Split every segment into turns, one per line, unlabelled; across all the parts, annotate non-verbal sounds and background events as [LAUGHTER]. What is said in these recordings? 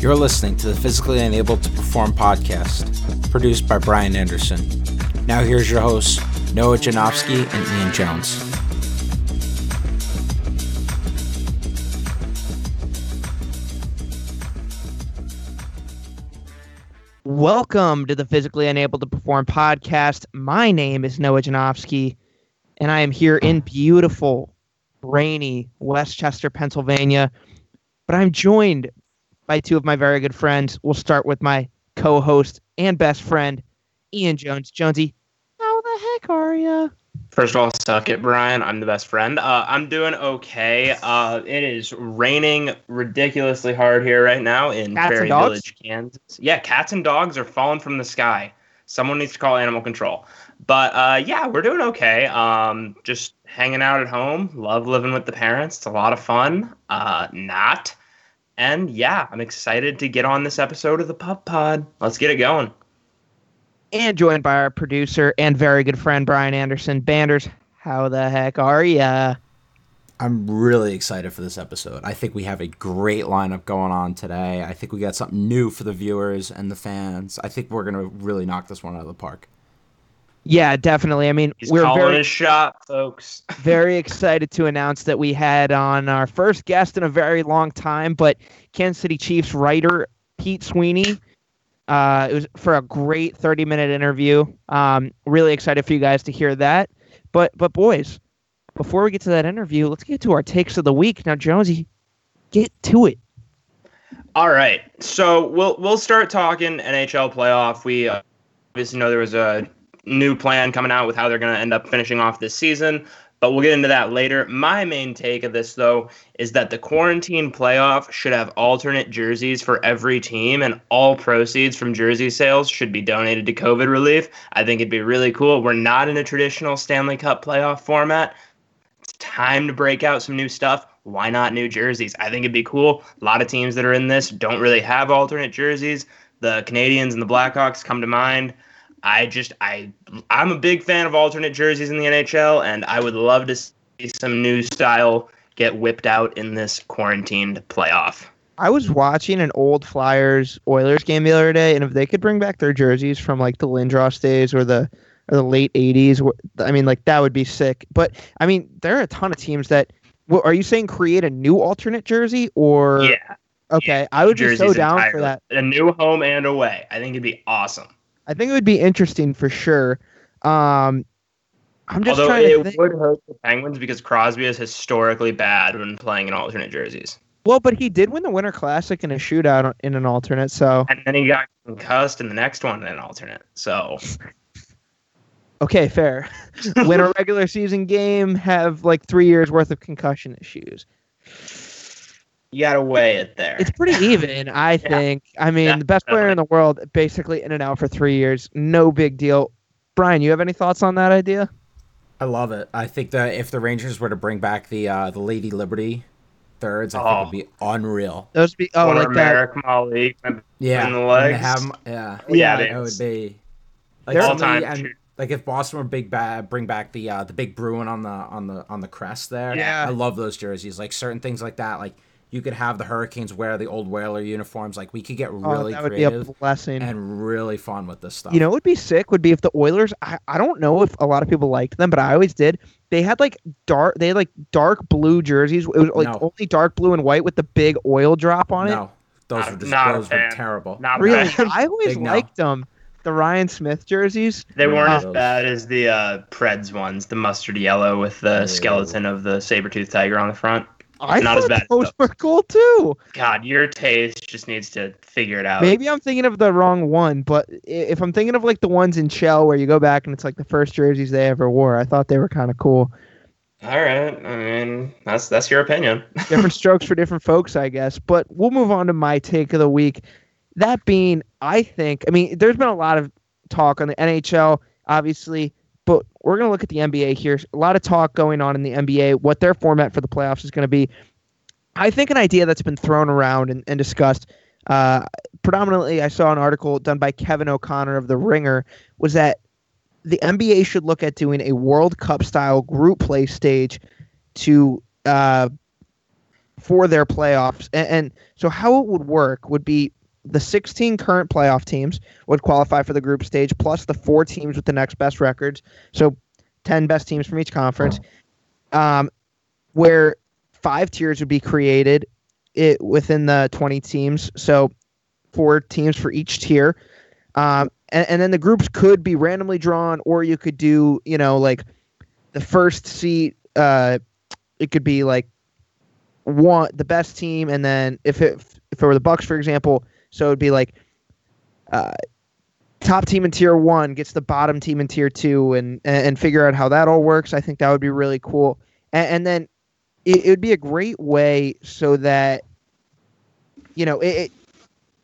You're listening to the Physically Unable to Perform podcast, produced by Brian Anderson. Now, here's your hosts, Noah Janofsky and Ian Jones.
Welcome to the Physically Unable to Perform podcast. My name is Noah Janofsky, and I am here in beautiful, rainy West Chester, Pennsylvania. But I'm joined by two of my very good friends. We'll start with my co-host and best friend, Ian Jones. Jonesy, how the heck are you?
First of all, suck it, Brian. I'm the best friend. Uh, I'm doing okay. Uh, it is raining ridiculously hard here right now in
Cats
Prairie? Village, Kansas. Yeah, cats and dogs are falling from the sky. Someone needs to call animal control. But uh, yeah, we're doing okay. Um, just hanging out at home. Love living with the parents. It's a lot of fun. Uh, not. And yeah, I'm excited to get on this episode of the Pub Pod. Let's get it going.
And joined by our producer and very good friend, Brian Anderson. Banders, how the heck are ya?
I'm really excited for this episode. I think we have a great lineup going on today. I think we got something new for the viewers and the fans. I think we're going to really knock this one out of the park.
Yeah, definitely. I mean,
He's
we're
calling
very
shot, folks. [LAUGHS]
very excited to announce that we had on our first guest in a very long time, but Kansas City Chiefs writer Pete Sweeney. Uh, it was for a great 30 minute interview. Um, really excited for you guys to hear that. But but boys, before we get to that interview, let's get to our takes of the week. Now, Jonesy, get to it.
All right, so we'll we'll start talking NHL playoff. We uh, obviously know there was a new plan coming out with how they're going to end up finishing off this season, but we'll get into that later. My main take of this though is that the quarantine playoff should have alternate jerseys for every team, and all proceeds from jersey sales should be donated to COVID relief. I think it'd be really cool. We're not in a traditional Stanley Cup playoff format. It's time to break out some new stuff why not new jerseys? I think it'd be cool. A lot of teams that are in this don't really have alternate jerseys. The Canadiens and the Blackhawks come to mind. I just I I'm a big fan of alternate jerseys in the NHL, and I would love to see some new style get whipped out in this quarantined playoff.
I was watching an old Flyers Oilers game the other day, and if they could bring back their jerseys from like the Lindros days or the or the late '80s, I mean, like that would be sick. But I mean, there are a ton of teams that. Well, are you saying create a new alternate jersey or?
Yeah,
Okay, I would be so down for that.
A new home and away. I think it'd be awesome.
I think it would be interesting for sure. Um, I'm just
Although
trying to
it
think.
would hurt the Penguins because Crosby is historically bad when playing in alternate jerseys.
Well, but he did win the Winter Classic in a shootout in an alternate, so
And then he got concussed in the next one in an alternate. So [LAUGHS]
okay, fair. [LAUGHS] win a regular season game, have like three years worth of concussion issues.
You gotta weigh it there.
It's pretty [LAUGHS] even, I think. I mean, the best player in the world, basically in and out for three years, no big deal. Brian, you have any thoughts on that idea?
I love it. I think that if the Rangers were to bring back the uh, the Lady Liberty thirds, I think
Oh.
it'd be unreal.
Those would be oh
Conor
like that.
Marek, Malik,
Yeah,
In the
when
legs.
they have 'em- yeah,
Yeah,
it
it
would be like
They're-
All-time
and like if Boston were big bad, bring back the uh, the big Bruin on the on the on the crest there.
Yeah.
I love those jerseys. Like certain things like that. Like you could have the Hurricanes wear the old Whaler uniforms. Like we could get
Oh,
really
that would be a
creative
blessing.
and really fun with this stuff.
You know what would be sick would be if the Oilers I, I don't know if a lot of people liked them, but I always did. They had like dark they had like dark blue jerseys. It was like
No.
only dark blue and white with the big oil drop on it.
no, those
Not-
were just, those were terrible.
Not
Really?
bad. [LAUGHS]
I always
Big no.
liked them. The Ryan Smyth jerseys.
They weren't as bad as the uh, Preds ones, the mustard yellow with the
Ew.
skeleton of the saber tooth tiger on the front.
I
Not as
thought
bad
those. were cool too.
God, your taste just needs to figure it out.
Maybe I'm thinking of the wrong one, but if I'm thinking of like the ones in Shell where you go back and it's like the first jerseys they ever wore, I thought they were kind of cool.
All right, I mean that's that's your opinion. [LAUGHS]
different strokes for different folks, I guess. But we'll move on to my take of the week. That being, I think, I mean, there's been a lot of talk on the NHL, obviously, but we're going to look at the NBA here. A lot of talk going on in the NBA, what their format for the playoffs is going to be. I think an idea that's been thrown around and, and discussed, uh, predominantly, I saw an article done by Kevin O'Connor of The Ringer, was that the NBA should look at doing a World Cup style group play stage to uh, for their playoffs. And, and so how it would work would be the 16 current playoff teams would qualify for the group stage, plus the four teams with the next best records. So 10 best teams from each conference, um, where five tiers would be created it, within the 20 teams. So four teams for each tier. Um, and, and then the groups could be randomly drawn, or you could do, you know, like the first seat. Uh, it could be like one the best team, and then if it if it were the Bucks, for example, so it'd be like uh, top team in tier one gets the bottom team in tier two, and and figure out how that all works. I think that would be really cool. And, and then it, it, would be a great way so that you know it, it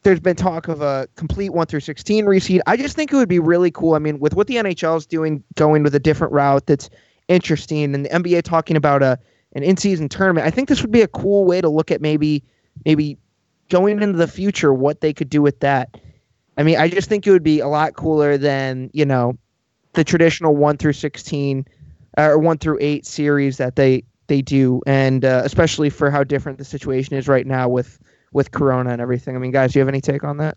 there's been talk of a complete 1 through 16 reseed. I just think it would be really cool. I mean, with what the NHL is doing, going with a different route that's interesting, and the NBA talking about a an in-season tournament, I think this would be a cool way to look at maybe maybe going into the future what they could do with that. I mean, I just think it would be a lot cooler than you know the traditional 1 through 16 uh, or 1 through 8 series that they they do, and uh, especially for how different the situation is right now with with Corona and everything. I mean, guys, do you have any take on that?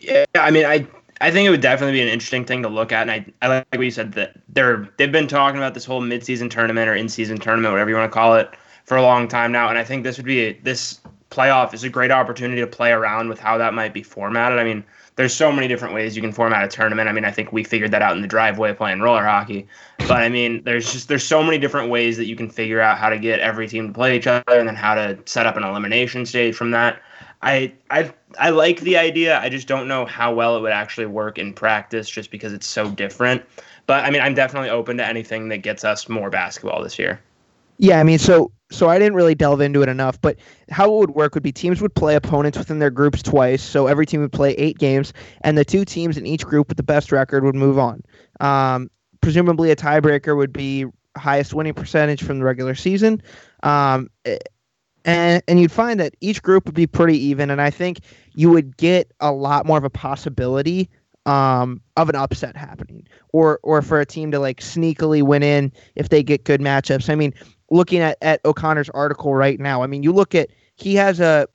Yeah, I mean, I I think it would definitely be an interesting thing to look at, and I, I like what you said that they're they've been talking about this whole midseason tournament or in-season tournament, whatever you want to call it, for a long time now, and I think this would be this playoff is a great opportunity to play around with how that might be formatted. I mean, there's so many different ways you can format a tournament. I mean, I think we figured that out in the driveway playing roller hockey. But I mean, there's just there's so many different ways that you can figure out how to get every team to play each other and then how to set up an elimination stage from that. I I I like the idea. I just don't know how well it would actually work in practice just because it's so different. But I mean, I'm definitely open to anything that gets us more basketball this year.
Yeah, I mean, so so I didn't really delve into it enough, but how it would work would be teams would play opponents within their groups twice. So every team would play eight games, and the two teams in each group with the best record would move on. Um, presumably, a tiebreaker would be highest winning percentage from the regular season. Um, and and you'd find that each group would be pretty even, and I think you would get a lot more of a possibility um, of an upset happening, or or for a team to like sneakily win in if they get good matchups. I mean, looking at, at O'Connor's article right now. I mean, you look at he has a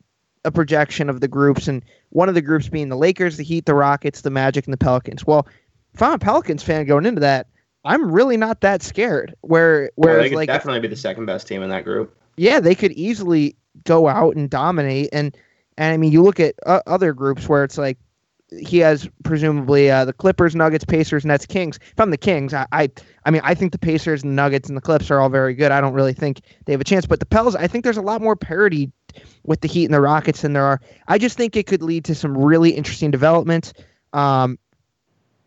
a projection of the groups, and one of the groups being the Lakers, the Heat, the Rockets, the Magic, and the Pelicans. Well, if I'm a Pelicans fan going into that, I'm really not that scared. Where where
well, they could like definitely be the second best team in that group.
Yeah, they could easily go out and dominate, and and I mean, you look at uh, other groups where it's like he has presumably uh, the Clippers, Nuggets, Pacers, Nets, Kings. If I'm the Kings, I, I, I mean, I think the Pacers, and Nuggets, and the Clips are all very good. I don't really think they have a chance. But the Pels, I think there's a lot more parity with the Heat and the Rockets than there are. I just think it could lead to some really interesting development, um,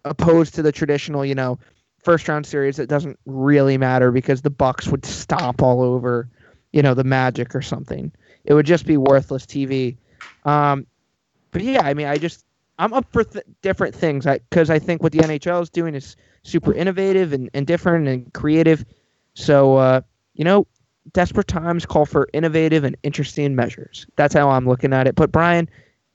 opposed to the traditional, you know, first round series that doesn't really matter because the Bucks would stomp all over, you know, the Magic or something. It would just be worthless TV. Um, but yeah, I mean, I just I'm up for th- different things because I, I, think what the NHL is doing is super innovative and, and different and creative. So, uh, you know, desperate times call for innovative and interesting measures. That's how I'm looking at it. But, Brian,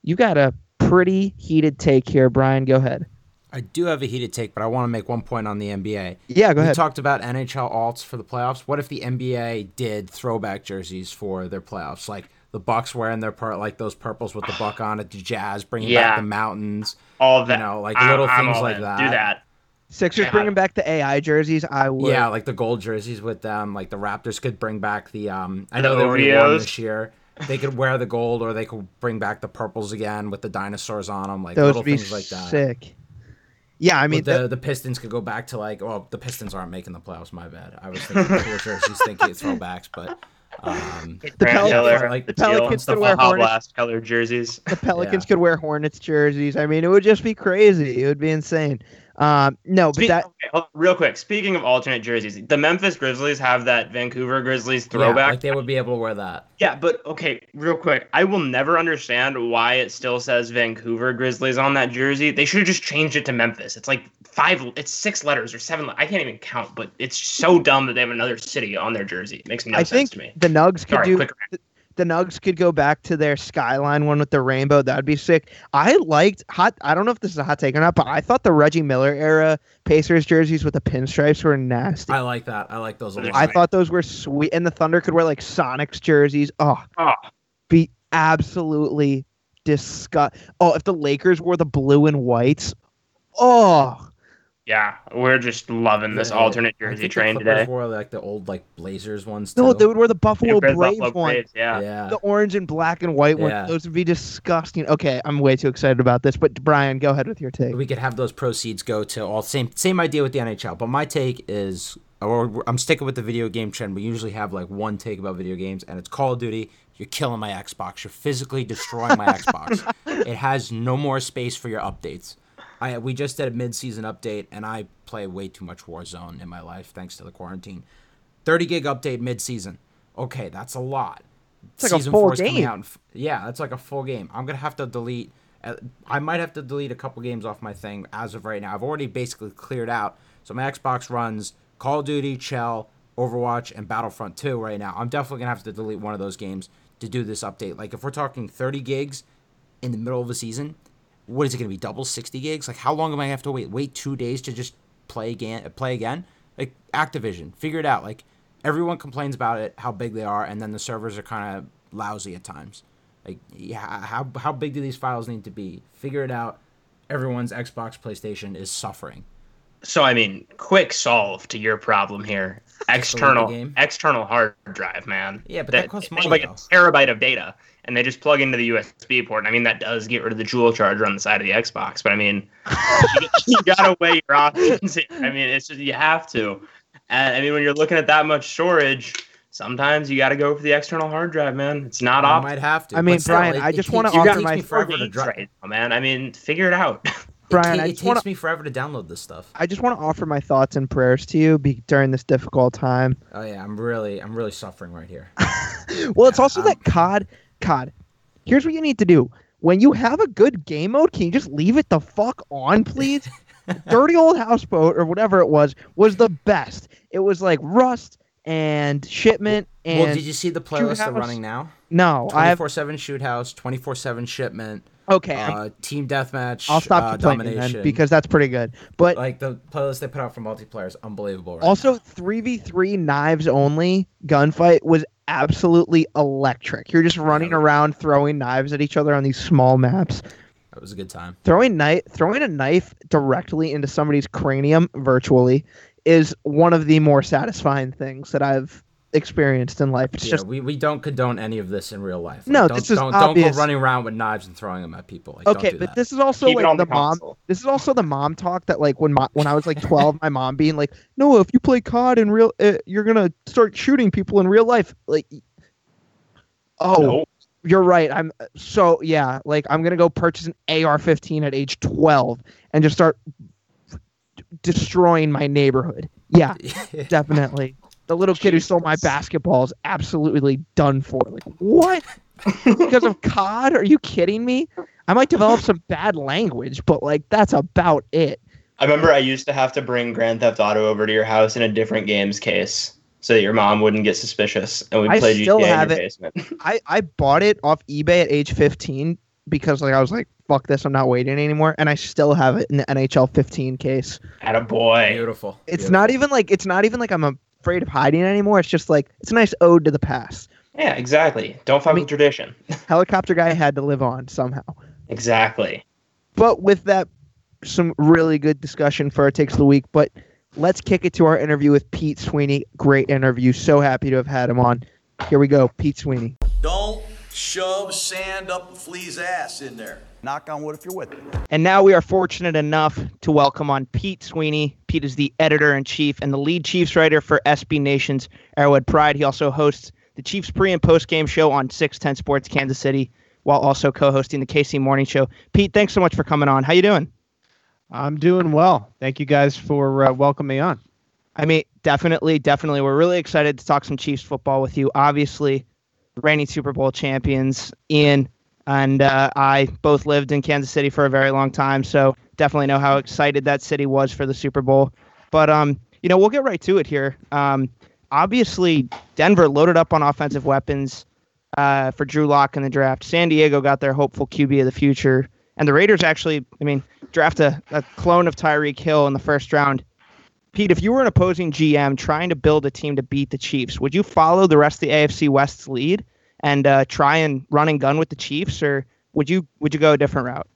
you got a pretty heated take here. Brian, go ahead.
I do have a heated take, but I want to make one point on the NBA.
Yeah, go ahead.
We talked about NHL alts for the playoffs. What if the NBA did throwback jerseys for their playoffs? Like, the Bucks wearing their part like those purples with the buck on it, the Jazz bringing yeah. back the mountains,
all of that,
you know, like little I'm, things I'm like in. that.
Do that.
Sixers yeah. bringing back the AI jerseys. I would.
Yeah, like the gold jerseys with them. Like the Raptors could bring back the. um I know the they already won this year. They could wear the gold, or they could bring back the purples again with the dinosaurs on them, like
Those
little
be
things like that.
Sick. Yeah, I mean
the the Pistons could go back to like well the Pistons aren't making the playoffs. My bad. I was thinking cool jerseys, thinking it's throwbacks, but um,
the, Pelicans, like, the Pelicans could wear Hornets
blast colored jerseys.
The Pelicans yeah. could wear Hornets jerseys. I mean, it would just be crazy. It would be insane. Um, no, but that
okay, real quick. Speaking of alternate jerseys, the Memphis Grizzlies have that Vancouver Grizzlies throwback.
Yeah, like they would be able to wear that.
Yeah, but okay, real quick. I will never understand why it still says Vancouver Grizzlies on that jersey. They should have just changed it to Memphis. It's like five. It's six letters or seven. I can't even count. But it's so dumb that they have another city on their jersey. It makes no
I
sense to
me. The Nugs could
Sorry,
do.
Quick.
The Nugs could go back to their skyline one with the rainbow. That'd be sick. I liked hot. I don't know if this is a hot take or not, but I thought the Reggie Miller era Pacers jerseys with the pinstripes were nasty.
I like that. I like those a lot.
I thought those were sweet, and the Thunder could wear like Sonics jerseys. Oh,
Oh.
be absolutely disgust. Oh, if the Lakers wore the blue and whites, oh,
Yeah, we're just loving this
Yeah,
alternate
I
jersey
think
train
the
today.
Wore like the old like Blazers ones. Too.
no, they would wear the Buffalo
Yeah, Red
Braves
Buffalo
one.
Braves, yeah.
yeah.
The orange and black and white
Yeah.
one. Those would be disgusting. Okay, I'm way too excited about this. But Brian, go ahead with your take.
we could have those proceeds go to all same same idea with the NHL. But my take is, or I'm sticking with the video game trend. We usually have like one take about video games, and it's Call of Duty. You're killing my Xbox. You're physically destroying my Xbox. [LAUGHS] It has no more space for your updates. I we just did a mid-season update, and I play way too much Warzone in my life thanks to the quarantine. 30 gig update mid-season. Okay, that's a lot.
It's like a full game.
out in yeah, that's like a full game. I'm gonna have to delete. uh, I might have to delete a couple games off my thing as of right now. I've already basically cleared out. So my Xbox runs Call of Duty, Shell, Overwatch, and Battlefront 2 right now. I'm definitely gonna have to delete one of those games to do this update. Like if we're talking 30 gigs in the middle of a season, what is it gonna be? Double 60 gigs? Like how long am I have to wait? Wait two days to just play again? Play again? Like Activision, figure it out. Like everyone complains about it, how big they are, and then the servers are kind of lousy at times. Like, yeah, how how big do these files need to be? Figure it out. Everyone's Xbox, PlayStation is suffering.
So I mean, quick solve to your problem here. External external hard drive, man.
Yeah, but that costs
it's
money,
like
though.
a terabyte of data, and they just plug into the USB port. And I mean, that does get rid of the Jewel charger on the side of the Xbox, but I mean, you, [LAUGHS] you gotta weigh your options. Here. I mean, it's just you have to. And I mean, when you're looking at that much storage, sometimes you got to go for the external hard drive, man. It's not
I
optimal.
might have to.
I mean,
but still,
Brian,
it-
I just wanna
it
You
offer
got
takes
my-
me
four
forever to
gigs
dri-
right now, man. I mean, figure it out. [LAUGHS]
Brian,
it,
I
ta- it
just want
takes
to
me forever to download this stuff.
I just want to offer my thoughts and prayers to you be, during this difficult time.
Oh yeah, I'm really I'm really suffering right here. [LAUGHS]
Well, it's also
um,
that COD. COD. Here's what you need to do. When you have a good game mode, can you just leave it the fuck on, please? [LAUGHS] Dirty old houseboat or whatever it was was the best. It was like Rust and Shipment and
well, did you see the playlist they're running now?
no, I have
24/7 shoot house, 24/7 shipment,
okay.
Uh, team deathmatch.
I'll stop
uh,
complaining then because that's pretty good. But
like the playlist they put out for multiplayer is unbelievable. Right
also three v three knives only gunfight was absolutely electric. You're just running around throwing knives at each other on these small maps.
that was a good time.
throwing knife throwing a knife directly into somebody's cranium virtually is one of the more satisfying things that I've experienced in life. It's
yeah,
just
we, we don't condone any of this in real life. Like,
No,
don't,
this is
don't,
obvious.
don't go running around with knives and throwing them at people. Like,
okay,
don't
but
that.
this is also
Keep
like the,
the
mom. This is also the mom talk that like when my, when I was like [LAUGHS] 12, my mom being like, "No, if you play COD in real, uh, you're gonna start shooting people in real life." Like, oh,
Nope.
you're right. I'm so yeah. Like I'm gonna go purchase an AR-15 at age 12 and just start destroying my neighborhood. Yeah, [LAUGHS] definitely. The little kid who stole my basketball is absolutely done for. Like what? because of [LAUGHS] COD? Are you kidding me? I might develop some bad language, but like that's about it.
I remember I used to have to bring Grand Theft Auto over to your house in a different games case so that your mom wouldn't get suspicious, and we
I
played
still
GTA
have
in your
it.
basement. [LAUGHS]
I I bought it off eBay at age 15 because like I was like, fuck this, I'm not waiting anymore, and I still have it in the NHL 15 case.
At a boy.
Beautiful.
It's
Beautiful.
not even like it's not even like I'm afraid of hiding anymore. It's just like it's a nice ode to the past.
Yeah, exactly. Don't fuck
I mean-
with tradition. [LAUGHS]
Helicopter guy had to live on somehow.
Exactly.
But with that, some really good discussion for our takes of the week. But let's kick it to our interview with Pete Sweeney. Great interview. So happy to have had him on. Here we go, Pete Sweeney.
Don't shove sand up a flea's ass in there. Knock on wood if you're with it.
And now we are fortunate enough to welcome on Pete Sweeney. Pete is the editor in chief and the lead Chiefs writer for SB Nation's Arrowhead Pride. He also hosts the Chiefs pre and post game show on 610 Sports Kansas City, while also co-hosting the KC Morning Show. Pete, thanks so much for coming on. How you doing?
I'm doing well. Thank you guys for uh, welcoming me on.
I mean, definitely, definitely. We're really excited to talk some Chiefs football with you. Obviously, reigning Super Bowl champions, Ian and uh, I both lived in Kansas City for a very long time, so definitely know how excited that city was for the Super Bowl. But um, you know, we'll get right to it here. Um, obviously, Denver loaded up on offensive weapons. uh, for Drew Lock in the draft. San Diego got their hopeful QB of the future, and the Raiders actually, I mean, draft a, a clone of Tyreek Hill in the first round. Pete, if you were an opposing GM trying to build a team to beat the Chiefs, would you follow the rest of the AFC West's lead and uh, try and run and gun with the Chiefs, or would you would you go a different route?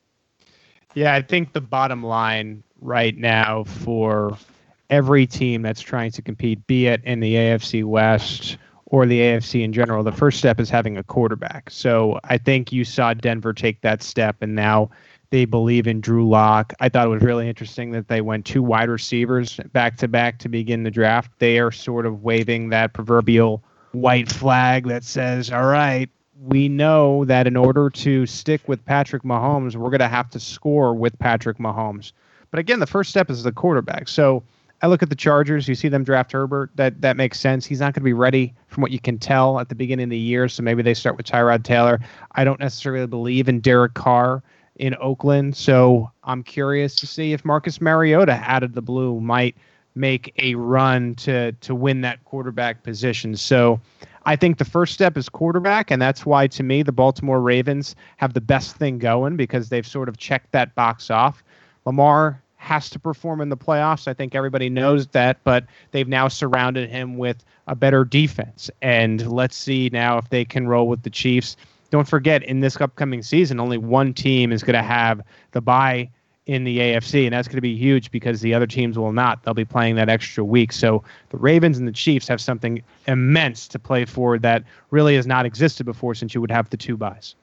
Yeah, I think the bottom line right now for every team that's trying to compete, be it in the AFC West or the AFC in general, the first step is having a quarterback. So I think you saw Denver take that step, and now they believe in Drew Lock. I thought it was really interesting that they went two wide receivers back to back to begin the draft. They are sort of waving that proverbial white flag that says, all right, we know that in order to stick with Patrick Mahomes, we're going to have to score with Patrick Mahomes. But again, the first step is the quarterback. So I look at the Chargers. You see them draft Herbert. That that makes sense. He's not going to be ready from what you can tell at the beginning of the year. So maybe they start with Tyrod Taylor. I don't necessarily believe in Derek Carr in Oakland. So I'm curious to see if Marcus Mariota out of the blue might make a run to to win that quarterback position. So I think the first step is quarterback, and that's why to me the Baltimore Ravens have the best thing going because they've sort of checked that box off. Lamar has to perform in the playoffs. I think everybody knows that, but they've now surrounded him with a better defense. And let's see now if they can roll with the Chiefs. Don't forget, in this upcoming season, only one team is going to have the bye in the AFC, and that's going to be huge because the other teams will not. They'll be playing that extra week. So the Ravens and the Chiefs have something immense to play for that really has not existed before since you would have the two byes.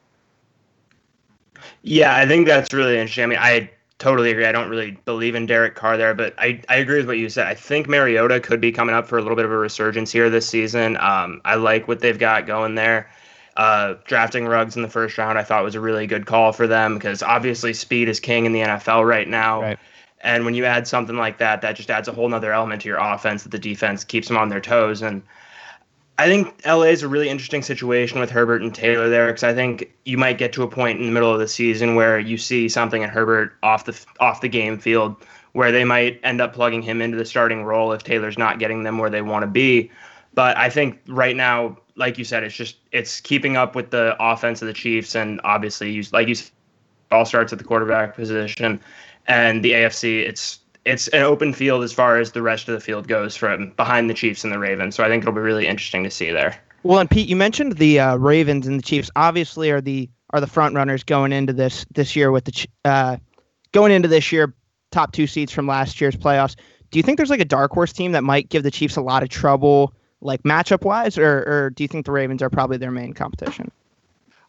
Yeah, I think that's really interesting. I mean, I totally agree. I don't really believe in Derek Carr there, but I, I agree with what you said. I think Mariota could be coming up for a little bit of a resurgence here this season. Um, I like what they've got going there. Uh, drafting Ruggs in the first round, I thought was a really good call for them because obviously speed is king in the NFL right now.
Right.
And when you add something like that, that just adds a whole nother element to your offense that the defense keeps them on their toes. And I think LA is a really interesting situation with Herbert and Taylor there because I think you might get to a point in the middle of the season where you see something in Herbert off the off the game field where they might end up plugging him into the starting role if Taylor's not getting them where they want to be. But I think right now like you said, it's just it's keeping up with the offense of the Chiefs, and obviously, you, like you, said, all starts at the quarterback position, and the AFC. It's it's an open field as far as the rest of the field goes from behind the Chiefs and the Ravens. So I think it'll be really interesting to see there.
Well, and Pete, you mentioned the uh, Ravens and the Chiefs. Obviously, are the are the front runners going into this this year with the uh, going into this year top two seeds from last year's playoffs. Do you think there's like a dark horse team that might give the Chiefs a lot of trouble? Like matchup wise, or, or do you think the Ravens are probably their main competition?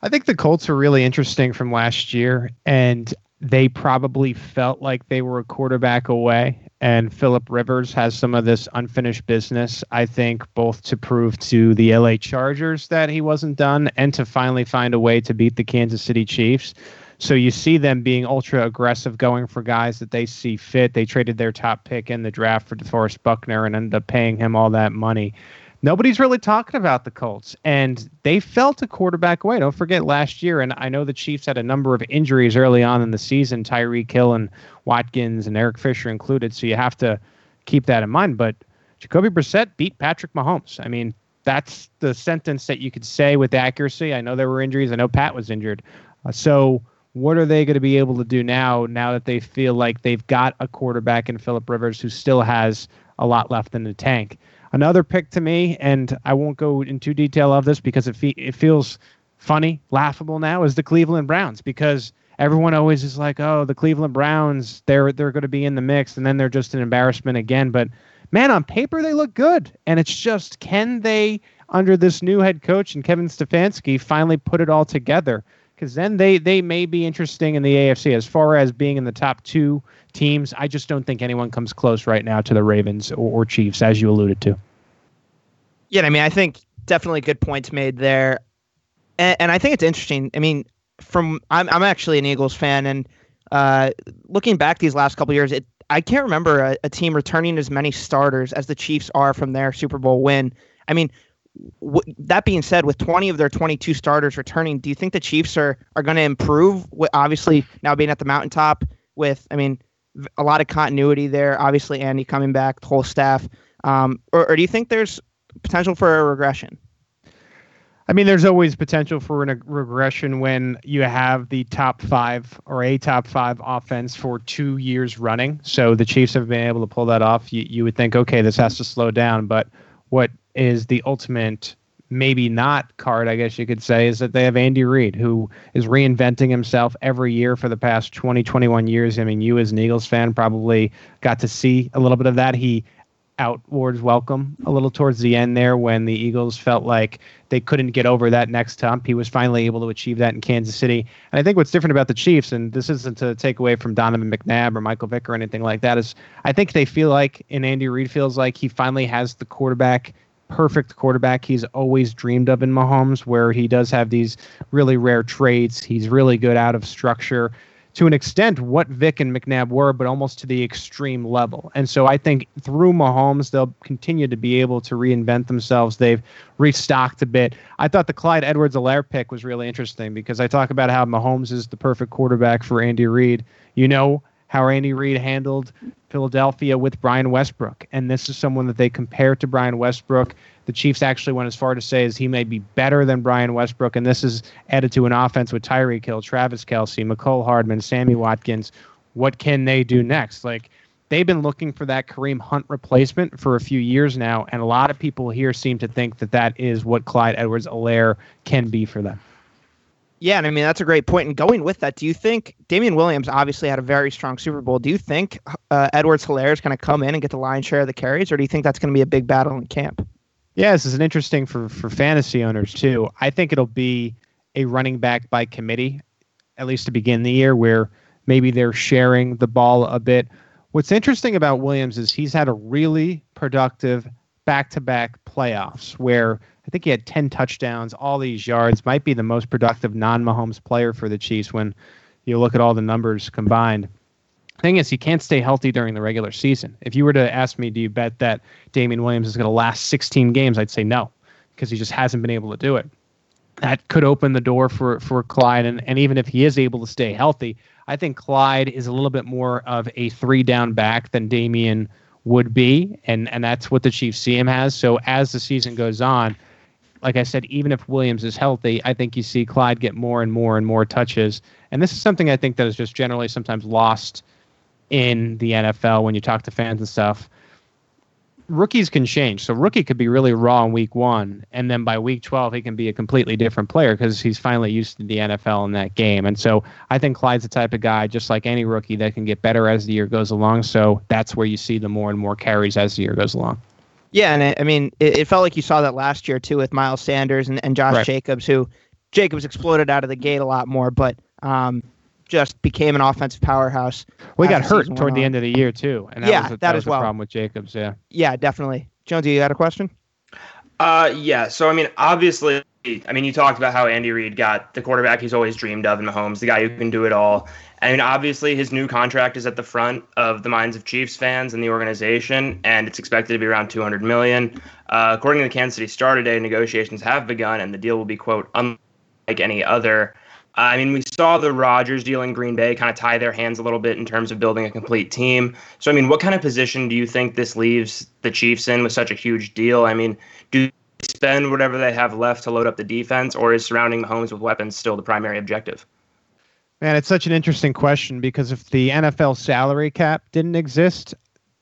I think the Colts are really interesting from last year, and they probably felt like they were a quarterback away. And Philip Rivers has some of this unfinished business, I think, both to prove to the LA Chargers that he wasn't done and to finally find a way to beat the Kansas City Chiefs. So you see them being ultra aggressive, going for guys that they see fit. They traded their top pick in the draft for DeForest Buckner and ended up paying him all that money nobody's really talking about the Colts, and they felt a quarterback away. Don't forget last year, and I know the Chiefs had a number of injuries early on in the season, Tyreek Hill and Watkins and Eric Fisher included. So you have to keep that in mind. But Jacoby Brissett beat Patrick Mahomes. I mean, that's the sentence that you could say with accuracy. I know there were injuries. I know Pat was injured. Uh, so what are they going to be able to do now? Now that they feel like they've got a quarterback in Philip Rivers who still has a lot left in the tank. Another pick to me, and I won't go into detail of this because it fe- it feels funny, laughable now, is the Cleveland Browns because everyone always is like, oh, the Cleveland Browns, they're they're going to be in the mix, and then they're just an embarrassment again. But man, on paper they look good, and it's just can they under this new head coach and Kevin Stefanski finally put it all together? Because then they they may be interesting in the AFC as far as being in the top two teams. I just don't think anyone comes close right now to the Ravens or, or Chiefs, as you alluded to.
Yeah, I mean, I think definitely good points made there, and, and I think it's interesting. I mean, from I'm I'm actually an Eagles fan, and uh, looking back these last couple years, it I can't remember a, a, team returning as many starters as the Chiefs are from their Super Bowl win. I mean, w- that being said, with 20 of their 22 starters returning, do you think the Chiefs are are going to improve? With obviously now being at the mountaintop, with I mean, a lot of continuity there. Obviously, Andy coming back, the whole staff. Um, or, or do you think there's potential for a regression?
I mean, there's always potential for a regression when you have the top five or a top five offense for two years running. So the Chiefs have been able to pull that off. You, you would think, okay, this has to slow down. But what is the ultimate, maybe not card, I guess you could say, is that they have Andy Reid, who is reinventing himself every year for the past 20, 21 years. I mean, you as an Eagles fan probably got to see a little bit of that. He outwards welcome a little towards the end there when the Eagles felt like they couldn't get over that next hump. He was finally able to achieve that in Kansas City. And I think what's different about the Chiefs, and this isn't to take away from Donovan McNabb or Michael Vick or anything like that, is I think they feel like, and Andy Reid feels like he finally has the quarterback perfect quarterback he's always dreamed of in Mahomes, where he does have these really rare traits. He's really good out of structure to an extent what Vick and McNabb were, but almost to the extreme level. And so I think through Mahomes, they'll continue to be able to reinvent themselves. They've restocked a bit. I thought the Clyde Edwards Helaire pick was really interesting because I talk about how Mahomes is the perfect quarterback for Andy Reid. You know how Andy Reid handled Philadelphia with Brian Westbrook. And this is someone that they compare to Brian Westbrook the Chiefs actually went as far to say as he may be better than Brian Westbrook, and this is added to an offense with Tyreek Hill, Travis Kelce, Mecole Hardman, Sammy Watkins. What can they do next? Like they've been looking for that Kareem Hunt replacement for a few years now, and a lot of people here seem to think that that is what Clyde Edwards-Helaire can be for them.
Yeah, and I mean that's a great point. And going with that, do you think Damien Williams obviously had a very strong Super Bowl? Do you think uh, Edwards-Helaire is going to come in and get the lion's share of the carries, or do you think that's going to be a big battle in camp?
Yeah, this is an interesting for for fantasy owners too. I think it'll be a running back by committee, at least to begin the year, where maybe they're sharing the ball a bit. What's interesting about Williams is he's had a really productive back-to-back playoffs where I think he had 10 touchdowns, all these yards, might be the most productive non-Mahomes player for the Chiefs when you look at all the numbers combined thing is he can't stay healthy during the regular season. If you were to ask me, do you bet that Damien Williams is going to last 16 games? I'd say no, because he just hasn't been able to do it. That could open the door for for Clyde, and, and even if he is able to stay healthy, I think Clyde is a little bit more of a three down back than Damien would be, and and that's what the Chiefs see him as. So as the season goes on, like I said, even if Williams is healthy, I think you see Clyde get more and more and more touches. And this is something I think that is just generally sometimes lost in the NFL when you talk to fans and stuff. Rookies can change. So rookie could be really raw in week one, and then by week twelve he can be a completely different player because he's finally used to the NFL in that game. And so I think Clyde's the type of guy, just like any rookie, that can get better as the year goes along. So that's where you see the more and more carries as the year goes along.
Yeah, and it, I mean, it, it, felt like you saw that last year too with Miles Sanders and, and Josh right. Jacobs, who Jacobs exploded out of the gate a lot more, but um, just became an offensive powerhouse.
We got hurt toward the end of the year too,
and that yeah, was a, that,
that
as well.
problem with Jacobs. Yeah,
yeah, definitely. Jonesy, you got a question?
Uh, yeah. So I mean, obviously, I mean, you talked about how Andy Reid got the quarterback he's always dreamed of in Mahomes, the guy who can do it all. I mean, obviously, his new contract is at the front of the minds of Chiefs fans and the organization, and it's expected to be around 200 million. Uh, according to the Kansas City Star today, negotiations have begun, and the deal will be quote unlike any other. Uh, I mean, we saw the Rodgers deal in Green Bay kind of tie their hands a little bit in terms of building a complete team. So, I mean, what kind of position do you think this leaves the Chiefs in with such a huge deal? I mean, do they spend whatever they have left to load up the defense, or is surrounding Mahomes with weapons still the primary objective?
Man, it's such an interesting question because if the NFL salary cap didn't exist,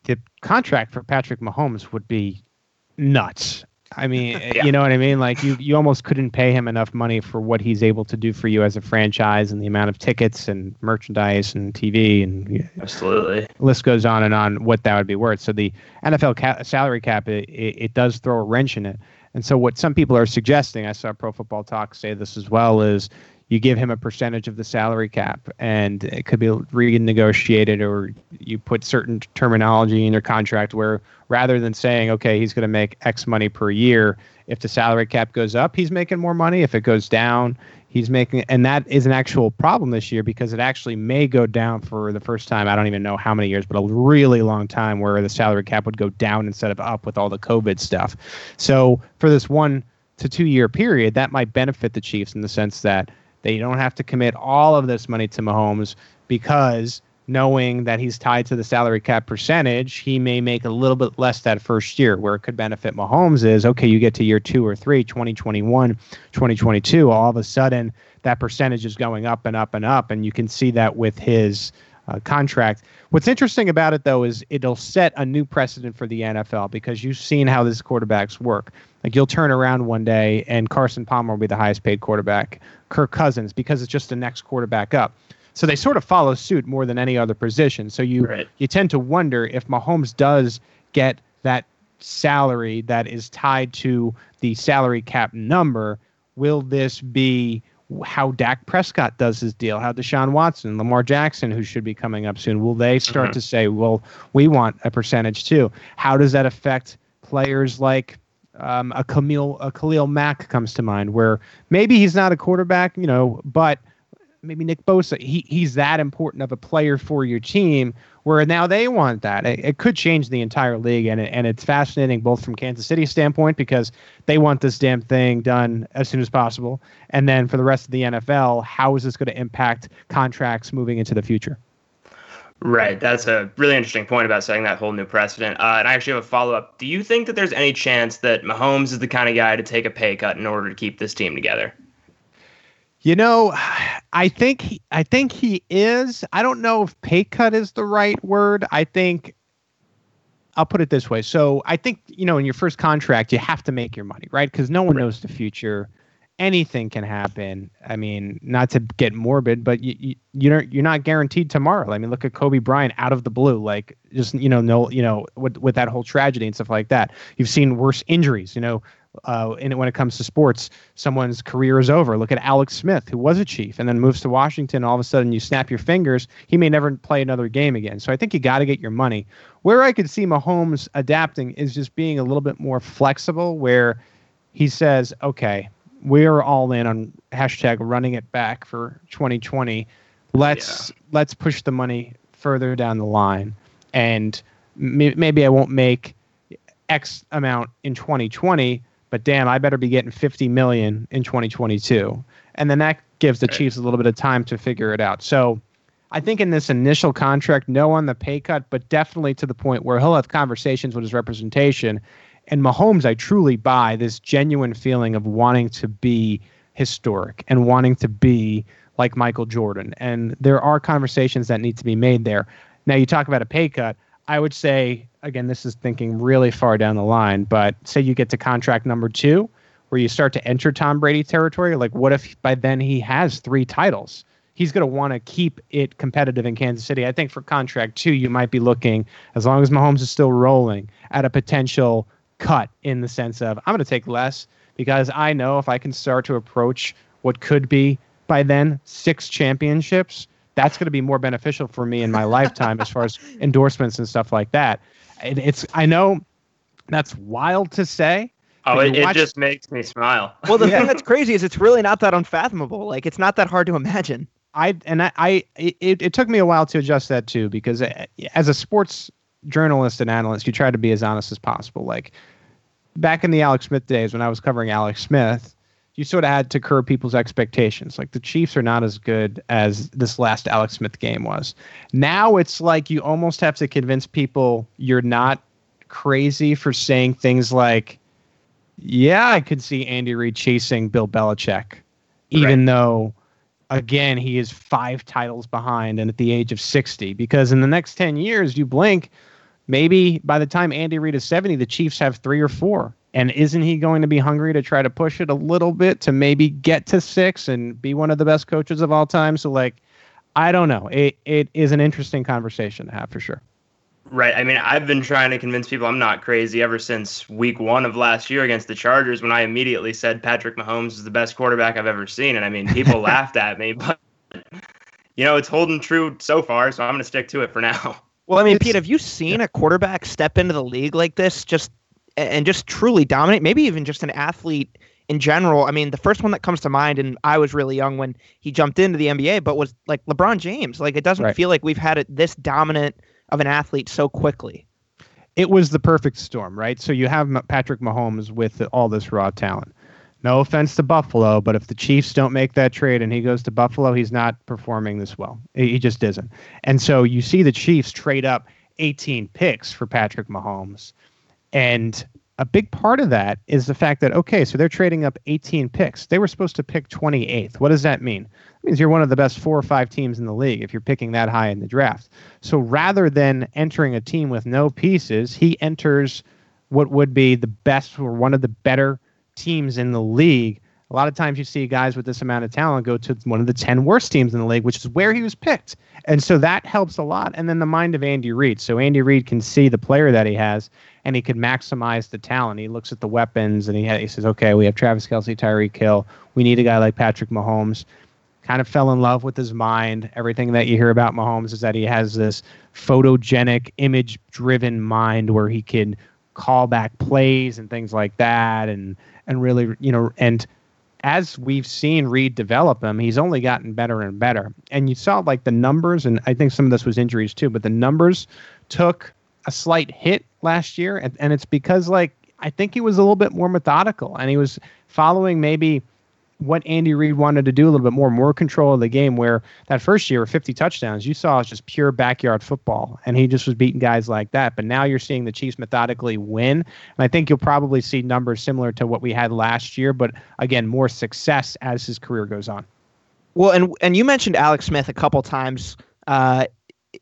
the contract for Patrick Mahomes would be nuts. I mean, eh, yeah. you know what I mean? Like you, you almost couldn't pay him enough money for what he's able to do for you as a franchise and the amount of tickets and merchandise and TV and
absolutely
list goes on and on what that would be worth. So the NFL cap, salary cap it, it, it does throw a wrench in it. And so what some people are suggesting, I saw Pro Football Talk say this as well, is you give him a percentage of the salary cap and it could be renegotiated or you put certain terminology in your contract where rather than saying okay he's going to make x money per year if the salary cap goes up he's making more money. If it goes down he's making and that is an actual problem this year because it actually may go down for the first time i don't even know how many years but a really long time where the salary cap would go down instead of up with all the covid stuff. So for this one to two year period that might benefit the chiefs in the sense that they don't have to commit all of this money to Mahomes because knowing that he's tied to the salary cap percentage, he may make a little bit less that first year. Where it could benefit Mahomes is okay, you get to year two or three, 2021, 2022, all of a sudden that percentage is going up and up and up. And you can see that with his uh, contract. What's interesting about it, though, is it'll set a new precedent for the NFL because you've seen how these quarterbacks work. Like you'll turn around one day and Carson Palmer will be the highest paid quarterback, Kirk Cousins, because it's just the next quarterback up. So they sort of follow suit more than any other position. So you
Right.
you tend to wonder if Mahomes does get that salary that is tied to the salary cap number, will this be how Dak Prescott does his deal, how Deshaun Watson, Lamar Jackson, who should be coming up soon, will they start
Mhm.
to say, well, we want a percentage too? How does that affect players like um, a Camille, a Khalil Mack comes to mind, where maybe he's not a quarterback, you know, but maybe Nick Bosa, he, he's that important of a player for your team where now they want that. It, it could change the entire league, and, it, and it's fascinating both from Kansas City's standpoint because they want this damn thing done as soon as possible. And then for the rest of the NFL, how is this going to impact contracts moving into the future?
Right. That's a really interesting point about setting that whole new precedent. Uh, and I actually have a follow up. Do you think that there's any chance that Mahomes is the kind of guy to take a pay cut in order to keep this team together?
You know, I think he, I think he is. I don't know if pay cut is the right word. I think I'll put it this way. So I think you know, in your first contract, you have to make your money, right? Because no one knows the future. Anything can happen. I mean, not to get morbid, but you, you you're you're not guaranteed tomorrow. I mean, look at Kobe Bryant out of the blue, like just you know, no, you know, with with that whole tragedy and stuff like that. You've seen worse injuries. You know, uh, in when it comes to sports, someone's career is over. Look at Alex Smith, who was a Chief and then moves to Washington. All of a sudden, you snap your fingers, he may never play another game again. So I think you got to get your money. Where I could see Mahomes adapting is just being a little bit more flexible, where he says, "Okay, we're all in on hashtag running it back for 2020. Let's let's push the money further down the line, and may- maybe I won't make X amount in 2020." but damn, I better be getting 50 million in 2022. And then that gives the
Right.
Chiefs a little bit of time to figure it out. So I think in this initial contract, no on the pay cut, but definitely to the point where he'll have conversations with his representation. And Mahomes, I truly buy this genuine feeling of wanting to be historic and wanting to be like Michael Jordan. And there are conversations that need to be made there. Now, you talk about a pay cut. I would say, again, this is thinking really far down the line, but say you get to contract number two, where you start to enter Tom Brady territory. Like, what if by then he has three titles? He's going to want to keep it competitive in Kansas City. I think for contract two, you might be looking, as long as Mahomes is still rolling, at a potential cut in the sense of, I'm going to take less because I know if I can start to approach what could be by then six championships, that's going to be more beneficial for me in my [LAUGHS] lifetime as far as endorsements and stuff like that. It, it's I know that's wild to say.
Oh, it,
you
it just makes me smile. [LAUGHS]
Well, the thing that's crazy is it's really not that unfathomable. Like it's not that hard to imagine.
I and I, I it, it took me a while to adjust that too because uh, as a sports journalist and analyst, you try to be as honest as possible. Like back in the Alex Smith days when I was covering Alex Smith, you sort of had to curb people's expectations. Like the Chiefs are not as good as this last Alex Smith game was. Now it's like you almost have to convince people you're not crazy for saying things like, "Yeah, I could see Andy Reid chasing Bill Belichick," even though again, he is five titles behind and at the age of 60. Because in the next 10 years, you blink, maybe by the time Andy Reid is 70, the Chiefs have three or four. And isn't he going to be hungry to try to push it a little bit to maybe get to six and be one of the best coaches of all time? So, like, I don't know. It, it is an interesting conversation to have for sure.
Right. I mean, I've been trying to convince people I'm not crazy ever since week one of last year against the Chargers when I immediately said Patrick Mahomes is the best quarterback I've ever seen. And I mean, people [LAUGHS] laughed at me, but, you know, it's holding true so far. So I'm going to stick to it for now. [LAUGHS]
Well, I mean, Pete, have you seen a quarterback step into the league like this, just and just truly dominate? Maybe even just an athlete in general. I mean, the first one that comes to mind, and I was really young when he jumped into the NBA, but was like LeBron James. Like, it doesn't
Right.
feel like we've had it this dominant of an athlete so quickly.
it was the perfect storm, right? So you have Patrick Mahomes with all this raw talent. No offense to Buffalo, but if the Chiefs don't make that trade and he goes to Buffalo, he's not performing this well. He just isn't. And so you see the Chiefs trade up 18 picks for Patrick Mahomes. And a big part of that is the fact that, okay, so they're trading up 18 picks. They were supposed to pick 28th. What does that mean? It means you're one of the best four or five teams in the league if you're picking that high in the draft. So rather than entering a team with no pieces, he enters what would be the best or one of the better teams in the league. A lot of times you see guys with this amount of talent go to one of the 10 worst teams in the league, which is where he was picked. And so that helps a lot. And then the mind of Andy Reid. So Andy Reid can see the player that he has and he can maximize the talent. He looks at the weapons and he, he says, okay, we have Travis Kelce, Tyreek Hill. We need a guy like Patrick Mahomes. Kind of fell in love with his mind. Everything that you hear about Mahomes is that he has this photogenic, image driven mind where he can call back plays and things like that and and really you know and as we've seen Reid develop him, he's only gotten better and better. And you saw like the numbers, and I think some of this was injuries too, but the numbers took a slight hit last year. And, and it's because like I think he was a little bit more methodical and he was following maybe what Andy Reid wanted to do a little bit more, more control of the game. Where that first year, 50 touchdowns, you saw just pure backyard football, and he just was beating guys like that. But now you're seeing the Chiefs methodically win, and I think you'll probably see numbers similar to what we had last year, but again, more success as his career goes on.
Well, and and you mentioned Alex Smith a couple times uh,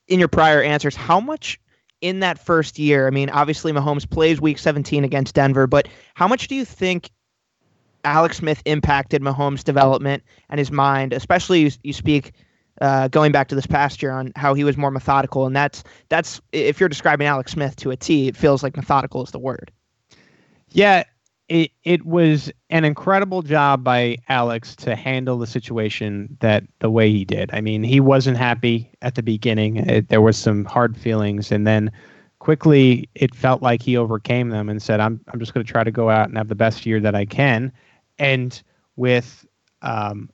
in your prior answers. How much in that first year? I mean, obviously Mahomes plays Week 17 against Denver, but how much do you think Alex Smith impacted Mahomes' development and his mind, especially you, you speak uh, going back to this past year on how he was more methodical, and that's that's if you're describing Alex Smith to a T, it feels like methodical is the word.
Yeah, it it was an incredible job by Alex to handle the situation that the way he did. I mean, he wasn't happy at the beginning. It, there was some hard feelings, and then quickly it felt like he overcame them and said, "I'm I'm just going to try to go out and have the best year that I can." And with um,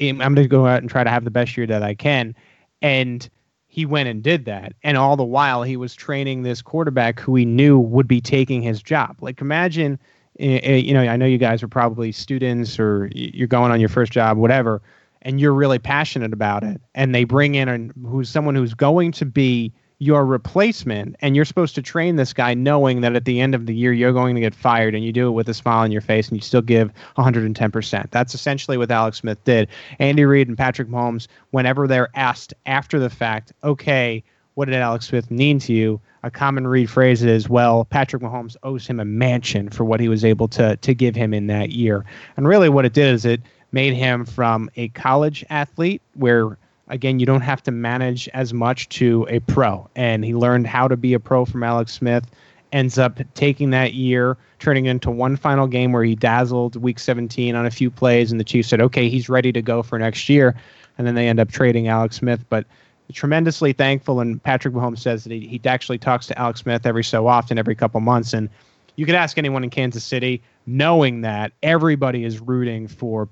I'm going to go out and try to have the best year that I can. And he went and did that. And all the while, he was training this quarterback who he knew would be taking his job. Like, imagine, eh, eh, you know, I know you guys are probably students or you're going on your first job, whatever, and you're really passionate about it. And they bring in a, who's someone who's going to be your replacement and you're supposed to train this guy knowing that at the end of the year you're going to get fired and you do it with a smile on your face and you still give 110%. That's essentially what Alex Smith did. Andy Reid and Patrick Mahomes, whenever they're asked after the fact, okay, what did Alex Smith mean to you? A common read phrase is, well, Patrick Mahomes owes him a mansion for what he was able to to give him in that year. And really what it did is it made him from a college athlete where again, you don't have to manage as much to a pro. And he learned how to be a pro from Alex Smith. Ends up taking that year, turning into one final game where he dazzled week 17 on a few plays, and the Chiefs said, okay, he's ready to go for next year. And then they end up trading Alex Smith. But tremendously thankful. And Patrick Mahomes says that he, he actually talks to Alex Smith every so often, every couple months. And you could ask anyone in Kansas City, knowing that everybody is rooting for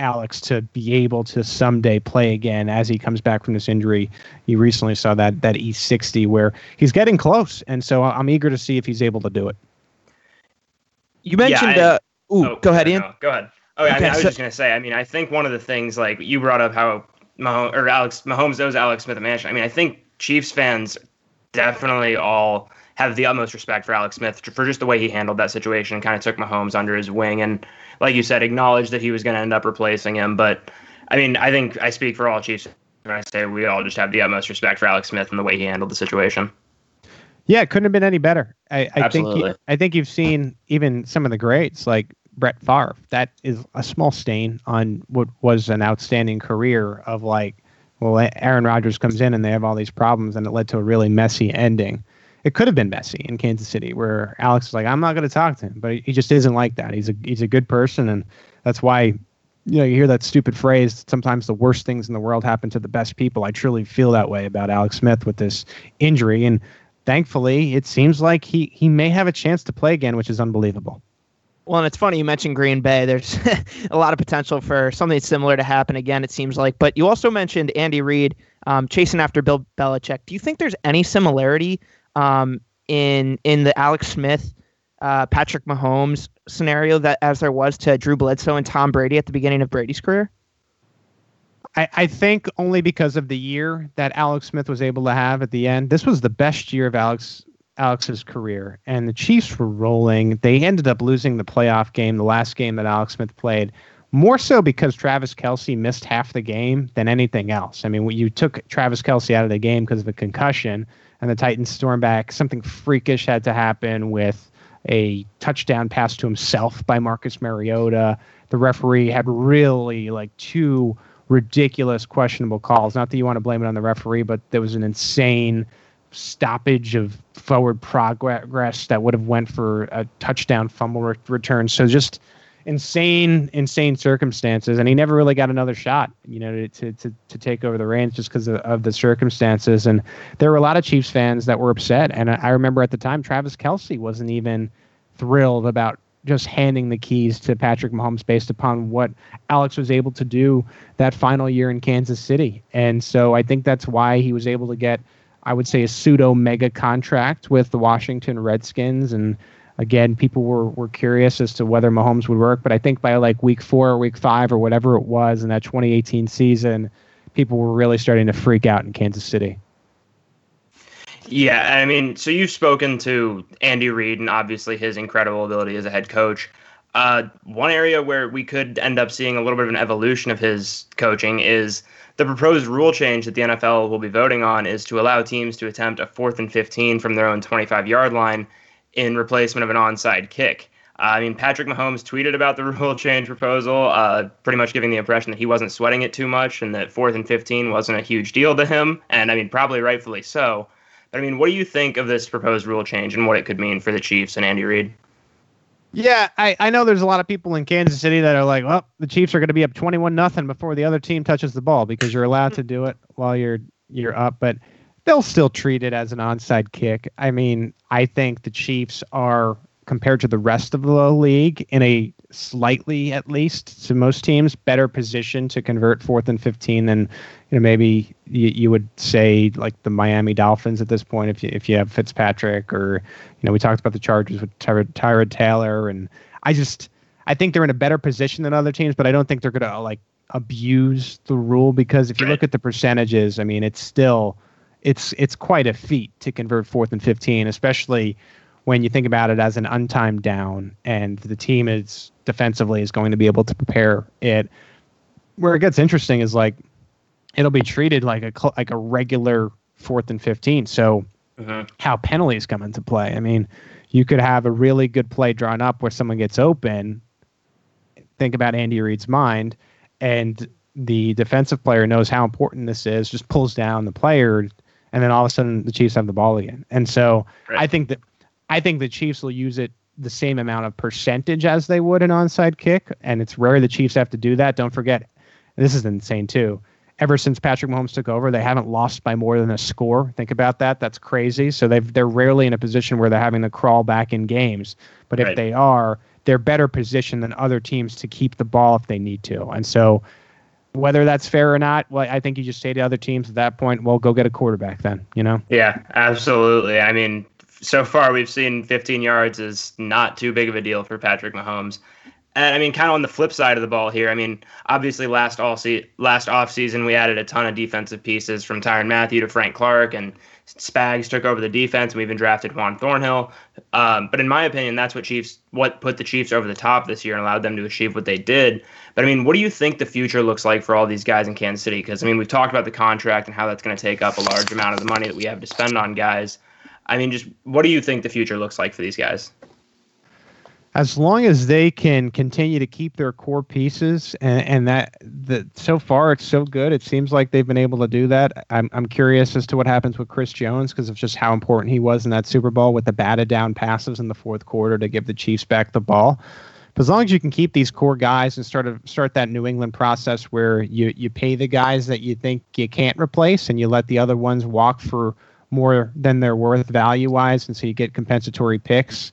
Alex to be able to someday play again as he comes back from this injury. You recently saw that that E60 where he's getting close, and so I'm eager to see if he's able to do it.
You mentioned. Yeah, uh, ooh, oh, go ahead, Ian.
No, go ahead. Oh, yeah, okay, I, mean, I was so, just gonna say. I mean, I think one of the things like you brought up how Mahomes, or Alex Mahomes owes Alex Smith a mansion. I mean, I think Chiefs fans definitely all have the utmost respect for Alex Smith for just the way he handled that situation and kind of took Mahomes under his wing and like you said, acknowledge that he was going to end up replacing him. But I mean, I think I speak for all Chiefs when I say we all just have the utmost respect for Alex Smith and the way he handled the situation.
Yeah, it couldn't have been any better. I, I think you, I think you've seen even some of the greats like Brett Favre. That is a small stain on what was an outstanding career of like, well, Aaron Rodgers comes in and they have all these problems, and it led to a really messy ending it could have been messy in Kansas City, where Alex is like, I'm not going to talk to him, but he just isn't like that. He's a he's a good person, and that's why you know you hear that stupid phrase. Sometimes the worst things in the world happen to the best people. I truly feel that way about Alex Smith with this injury, and thankfully, it seems like he he may have a chance to play again, which is unbelievable.
Well, and it's funny you mentioned Green Bay. There's [LAUGHS] a lot of potential for something similar to happen again. It seems like, but you also mentioned Andy Reid um, chasing after Bill Belichick. Do you think there's any similarity um, in in the Alex Smith uh, Patrick Mahomes scenario that as there was to Drew Bledsoe and Tom Brady at the beginning of Brady's career?
I, I think only because of the year that Alex Smith was able to have at the end. This was the best year of Alex Alex's career, and the Chiefs were rolling. They ended up losing the playoff game, the last game that Alex Smith played, more so because Travis Kelce missed half the game than anything else. I mean, you took Travis Kelce out of the game because of a concussion, and the Titans stormed back, something freakish had to happen with a touchdown pass to himself by Marcus Mariota. The referee had really like two ridiculous, questionable calls. Not that you want to blame it on the referee, but there was an insane stoppage of forward progress that would have went for a touchdown fumble re- return. So just insane, insane circumstances, and he never really got another shot, you know, to to to take over the reins just because of, of, the circumstances. And there were a lot of Chiefs fans that were upset, and I, I remember at the time Travis Kelce wasn't even thrilled about just handing the keys to Patrick Mahomes based upon what Alex was able to do that final year in Kansas City. And so I think that's why he was able to get, I would say, a pseudo mega contract with the Washington Redskins. And again, people were, were curious as to whether Mahomes would work. But I think by like week four or week five or whatever it was in that 2018 season, people were really starting to freak out in Kansas City.
Yeah, I mean, so you've spoken to Andy Reid and obviously his incredible ability as a head coach. Uh, one area where we could end up seeing a little bit of an evolution of his coaching is the proposed rule change that the NFL will be voting on is to allow teams to attempt a fourth and 15 from their own 25 yard line in replacement of an onside kick. Uh, I mean, Patrick Mahomes tweeted about the [LAUGHS] rule change proposal, uh, pretty much giving the impression that he wasn't sweating it too much and that fourth and 15 wasn't a huge deal to him. And I mean, probably rightfully so. But I mean, what do you think of this proposed rule change and what it could mean for the Chiefs and Andy Reid?
Yeah, I, I know there's a lot of people in Kansas City that are like, well, the Chiefs are going to be up 21 nothing before the other team touches the ball because you're allowed to do it while you're you're up, but they'll still treat it as an onside kick. I mean, I think the Chiefs are compared to the rest of the league in a slightly at least to most teams better position to convert fourth and 15 than you know maybe you, you would say like the Miami Dolphins at this point if you if you have Fitzpatrick or you know we talked about the Chargers with Tyrod, Tyrod Taylor and I just I think they're in a better position than other teams but I don't think they're going to like abuse the rule because if you look at the percentages I mean it's still it's it's quite a feat to convert fourth and 15 especially when you think about it as an untimed down and the team is defensively is going to be able to prepare it. Where it gets interesting is like it'll be treated like a like a regular fourth and 15 so mm-hmm. how penalties come into play. I mean you could have a really good play drawn up where someone gets open think about andy reid's mind and the defensive player knows how important this is just pulls down the player and then all of a sudden the chiefs have the ball again and so right. i think that i think the chiefs will use it the same amount of percentage as they would an onside kick and it's rare the chiefs have to do that don't forget this is insane too ever since Patrick Mahomes took over, they haven't lost by more than a score. Think about that. That's crazy. So they've they're rarely in a position where they're having to crawl back in games. But if right. they are, they're better positioned than other teams to keep the ball if they need to. And so whether that's fair or not, well, I think you just say to other teams at that point, well, go get a quarterback then, you know?
Yeah, absolutely. I mean, so far we've seen 15 yards is not too big of a deal for Patrick Mahomes. And I mean, kind of on the flip side of the ball here. I mean, obviously last all se- last off season we added a ton of defensive pieces from Tyrann Mathieu to Frank Clark, and Spags took over the defense. We even drafted Juan Thornhill. Um, but in my opinion, that's what Chiefs what put the Chiefs over the top this year and allowed them to achieve what they did. But I mean, what do you think the future looks like for all these guys in Kansas City? Because I mean, we've talked about the contract and how that's going to take up a large amount of the money that we have to spend on guys. I mean, just what do you think the future looks like for these guys?
As long as they can continue to keep their core pieces and, and that the so far it's so good it seems like they've been able to do that. I'm, I'm curious as to what happens with chris jones because of just how important he was in that super bowl with the batted down passes in the fourth quarter to give the chiefs back the ball. But as long as you can keep these core guys and start to start that new england process where you you pay the guys that you think you can't replace and you let the other ones walk for more than they're worth value wise and so you get compensatory picks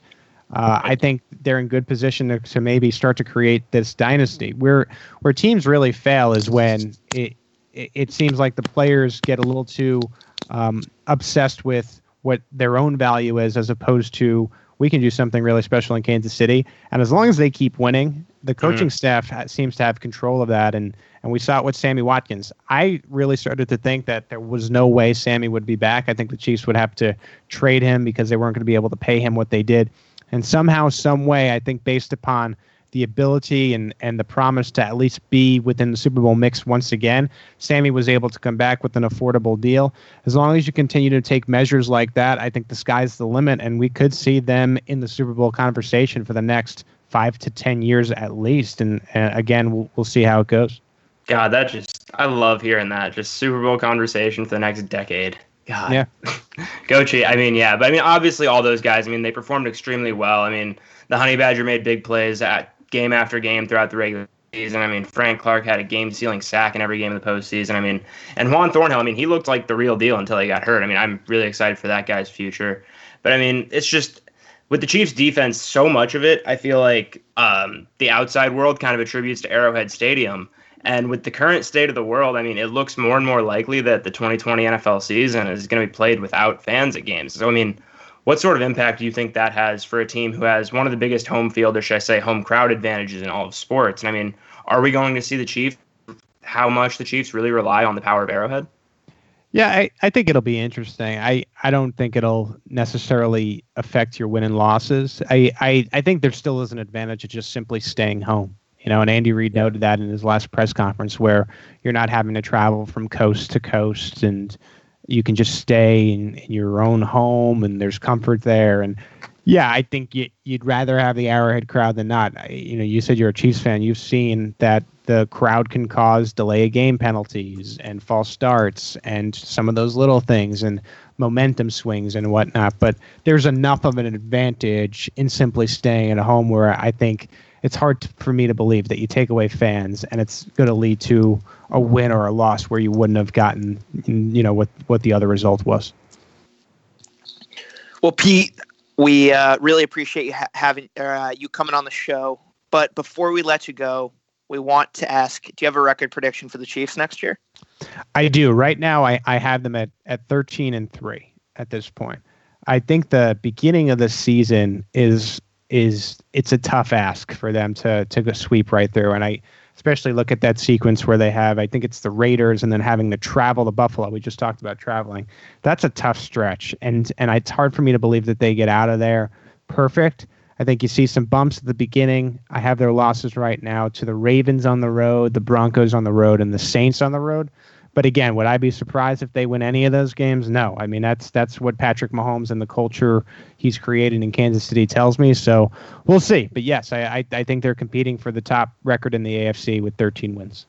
uh, I think they're in good position to, to, maybe start to create this dynasty. Where where teams really fail is when it it, it seems like the players get a little too um, obsessed with what their own value is, as opposed to we can do something really special in Kansas City. And as long as they keep winning, the coaching staff ha- seems to have control of that. And and we saw it with Sammy Watkins. I really started to think that there was no way Sammy would be back. I think the Chiefs would have to trade him because they weren't going to be able to pay him what they did. And somehow, some way, I think based upon the ability and, and the promise to at least be within the Super Bowl mix once again, Sammy was able to come back with an affordable deal. As long as you continue to take measures like that, I think the sky's the limit, and we could see them in the Super Bowl conversation for the next five to ten years at least. And, and again, we'll, we'll see how it goes.
God, that just I love hearing that. Just Super Bowl conversation for the next decade. God.
Yeah. [LAUGHS]
Go Chiefs. I mean, yeah, but I mean, obviously, all those guys. I mean, they performed extremely well. I mean, the Honey Badger made big plays at game after game throughout the regular season. I mean, Frank Clark had a game-sealing sack in every game of the postseason. I mean, and Juan Thornhill. I mean, he looked like the real deal until he got hurt. I mean, I'm really excited for that guy's future. But I mean, it's just with the Chiefs' defense, so much of it, I feel like um, the outside world kind of attributes to Arrowhead Stadium. And with the current state of the world, I mean, it looks more and more likely that the 2020 NFL season is going to be played without fans at games. So, I mean, what sort of impact do you think that has for a team who has one of the biggest home field, or should I say, home crowd advantages in all of sports? And I mean, are we going to see the Chiefs, how much the Chiefs really rely on the power of Arrowhead?
Yeah, I, I think it'll be interesting. I, I don't think it'll necessarily affect your win and losses. I, I, I think there still is an advantage of just simply staying home. You know, and Andy Reid noted that in his last press conference where you're not having to travel from coast to coast and you can just stay in, in your own home and there's comfort there. And yeah, I think you, you'd rather have the Arrowhead crowd than not. You know, you said you're a Chiefs fan. You've seen that the crowd can cause delay of game penalties and false starts and some of those little things and momentum swings and whatnot. But there's enough of an advantage in simply staying at a home where I think – it's hard to, for me to believe that you take away fans and it's going to lead to a win or a loss where you wouldn't have gotten, you know, what what the other result was.
Well, Pete, we uh, really appreciate you ha- having uh, you coming on the show. But before we let you go, we want to ask: Do you have a record prediction for the Chiefs next year?
I do. Right now, I, I have them at, at 13 and three at this point. I think the beginning of the season is is it's a tough ask for them to to sweep right through. And I especially look at that sequence where they have I think it's the Raiders and then having to travel to Buffalo. We just talked about traveling. That's a tough stretch, and and it's hard for me to believe that they get out of there perfect. I think you see some bumps at the beginning. I have their losses right now to the Ravens on the road, the Broncos on the road, and the Saints on the road. But again, would I be surprised if they win any of those games? No. I mean, that's that's what Patrick Mahomes and the culture he's created in Kansas City tells me. So we'll see. But yes, I, I, I think they're competing for the top record in the AFC with 13 wins.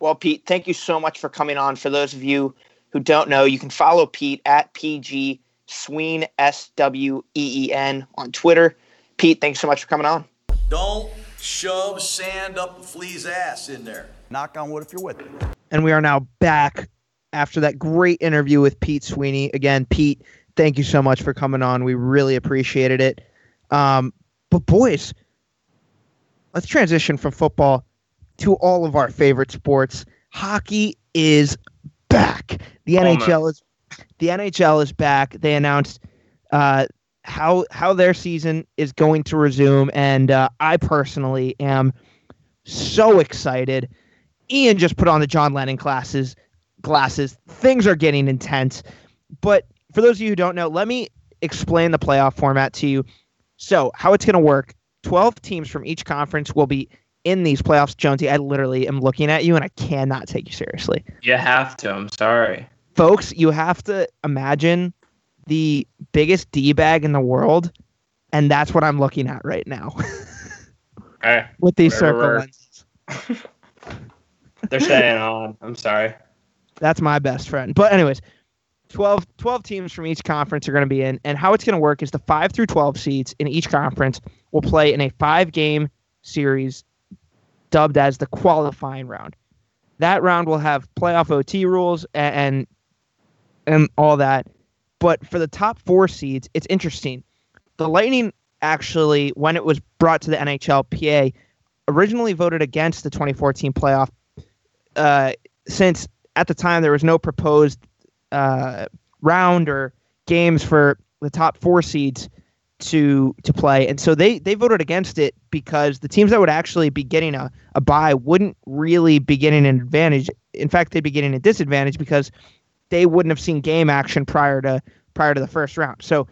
Well, Pete, thank you so much for coming on. For those of you who don't know, you can follow Pete at PG Sween S W E E N on Twitter. Pete, thanks so much for coming on.
Don't shove sand up a flea's ass in there. Knock on wood if you're with it.
And we are now back after that great interview with Pete Sweeney. Again, Pete, thank you so much for coming on. We really appreciated it. Um, but boys, let's transition from football to all of our favorite sports. Hockey is back. The
Almost.
NHL is the NHL is back. They announced uh, how how their season is going to resume, and uh, I personally am so excited. Ian just put on the John Lennon classes glasses. Things are getting intense. But for those of you who don't know, let me explain the playoff format to you. So, how it's going to work 12 teams from each conference will be in these playoffs. Jonesy, I literally am looking at you and I cannot take you seriously.
You have to. I'm sorry.
Folks, you have to imagine the biggest D bag in the world. And that's what I'm looking at right now [LAUGHS]
Okay.
with these circle lenses. [LAUGHS]
They're staying on. I'm sorry.
That's my best friend. But anyways, 12, 12 teams from each conference are going to be in. And how it's going to work is the 5 through 12 seeds in each conference will play in a five game series dubbed as the qualifying round. That round will have playoff OT rules and, and and all that. But for the top 4 seeds, it's interesting. The Lightning actually when it was brought to the NHLPA originally voted against the 2014 playoff uh, since at the time there was no proposed uh, round or games for the top four seeds to to play, and so they they voted against it because the teams that would actually be getting a, a bye wouldn't really be getting an advantage. In fact, they'd be getting a disadvantage because they wouldn't have seen game action prior to prior to the first round. So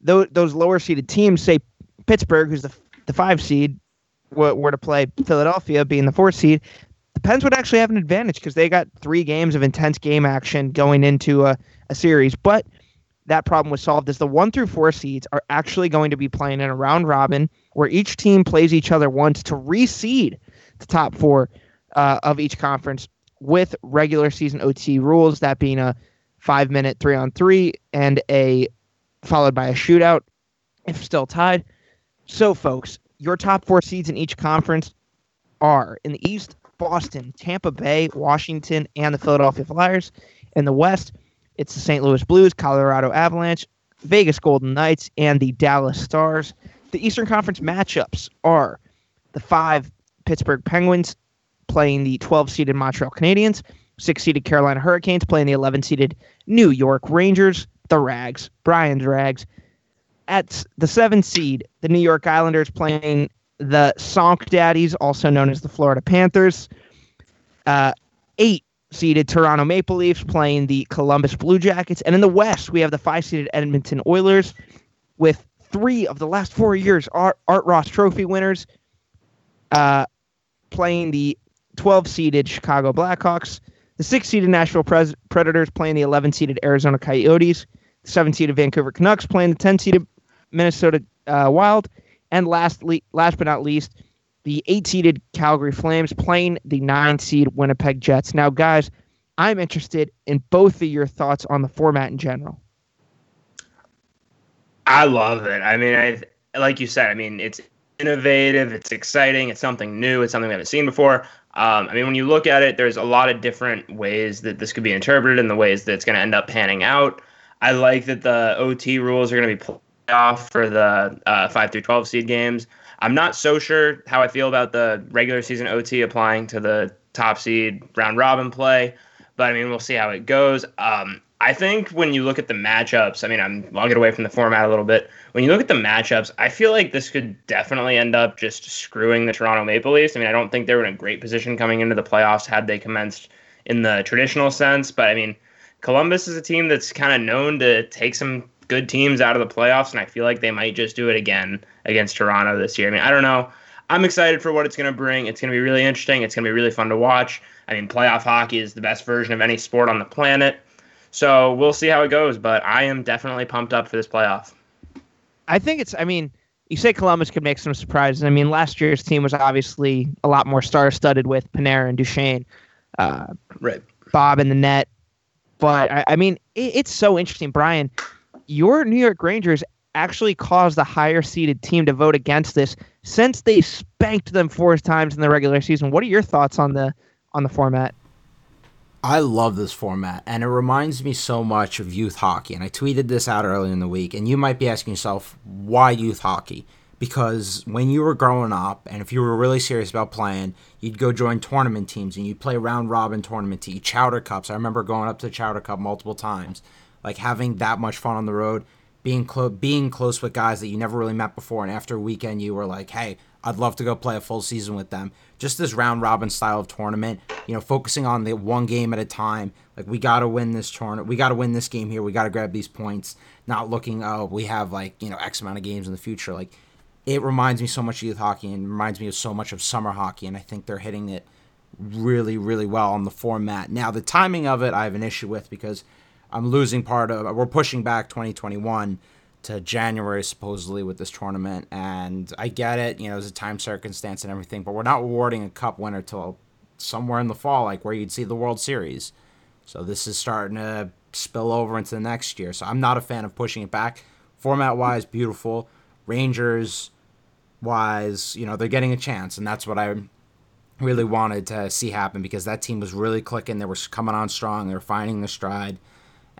those those lower seeded teams, say Pittsburgh, who's the the five seed, were, were to play Philadelphia, being the fourth seed. The Pens would actually have an advantage because they got three games of intense game action going into a, a series. But that problem was solved as the one through four seeds are actually going to be playing in a round robin where each team plays each other once to reseed the top four uh, of each conference with regular season OT rules, that being a five minute three on three and a followed by a shootout if still tied. So, folks, your top four seeds in each conference are in the East, Boston, Tampa Bay, Washington, and the Philadelphia Flyers. In the West, it's the St. Louis Blues, Colorado Avalanche, Vegas Golden Knights, and the Dallas Stars. The Eastern Conference matchups are the five Pittsburgh Penguins playing the 12 seeded Montreal Canadiens, six seeded Carolina Hurricanes playing the 11 seeded New York Rangers, the Rags, Brian's Rags. At the seven seed, the New York Islanders playing the Sonk Daddies, also known as the Florida Panthers. Uh, eight seeded Toronto Maple Leafs playing the Columbus Blue Jackets. And in the West, we have the five seeded Edmonton Oilers with three of the last four years Art, Art Ross Trophy winners uh, playing the 12 seeded Chicago Blackhawks. The six seeded Nashville Pres- Predators playing the 11 seeded Arizona Coyotes. The seven seeded Vancouver Canucks playing the 10 seeded Minnesota uh, Wild. And lastly, last but not least, the eight seeded Calgary Flames playing the nine seed Winnipeg Jets. Now, guys, I'm interested in both of your thoughts on the format in general.
I love it. I mean, I like you said. I mean, it's innovative. It's exciting. It's something new. It's something we haven't seen before. Um, I mean, when you look at it, there's a lot of different ways that this could be interpreted and the ways that it's going to end up panning out. I like that the OT rules are going to be played off for the uh, 5 through 12 seed games. I'm not so sure how I feel about the regular season OT applying to the top seed round robin play, but I mean, we'll see how it goes. Um, I think when you look at the matchups, I mean, I'm, I'll get away from the format a little bit. When you look at the matchups, I feel like this could definitely end up just screwing the Toronto Maple Leafs. I mean, I don't think they were in a great position coming into the playoffs had they commenced in the traditional sense, but I mean, Columbus is a team that's kind of known to take some good teams out of the playoffs, and I feel like they might just do it again against Toronto this year. I mean, I don't know. I'm excited for what it's going to bring. It's going to be really interesting. It's going to be really fun to watch. I mean, playoff hockey is the best version of any sport on the planet. So we'll see how it goes, but I am definitely pumped up for this playoff.
I think it's, I mean, you say Columbus could make some surprises. I mean, last year's team was obviously a lot more star studded with Panarin and Duchene, uh,
right.
Bob in the net. But I, I mean, it, it's so interesting, Brian. Your New York Rangers actually caused the higher seeded team to vote against this since they spanked them four times in the regular season. What are your thoughts on the on the format?
I love this format, and it reminds me so much of youth hockey. And I tweeted this out earlier in the week, and you might be asking yourself, why youth hockey? Because when you were growing up, and if you were really serious about playing, you'd go join tournament teams and you'd play round robin tournament teams, chowder cups. I remember going up to the chowder cup multiple times, like having that much fun on the road, being close, being close with guys that you never really met before, and after a weekend, you were like, hey, I'd love to go play a full season with them. Just this round robin style of tournament, you know, focusing on the one game at a time. Like we got to win this tournament. We got to win this game here. We got to grab these points. Not looking, oh, we have like you know X amount of games in the future. Like it reminds me so much of youth hockey and reminds me of so much of summer hockey. And I think they're hitting it really, really well on the format. Now the timing of it, I have an issue with because I'm losing part of. We're pushing back 2021 to January supposedly with this tournament, and I get it. You know, there's a time circumstance and everything, but we're not awarding a cup winner till somewhere in the fall, like where you'd see the World Series. So this is starting to spill over into the next year. So I'm not a fan of pushing it back. Format wise, beautiful. Rangers wise, you know, they're getting a chance, and that's what I really wanted to see happen because that team was really clicking. They were coming on strong. They were finding their stride.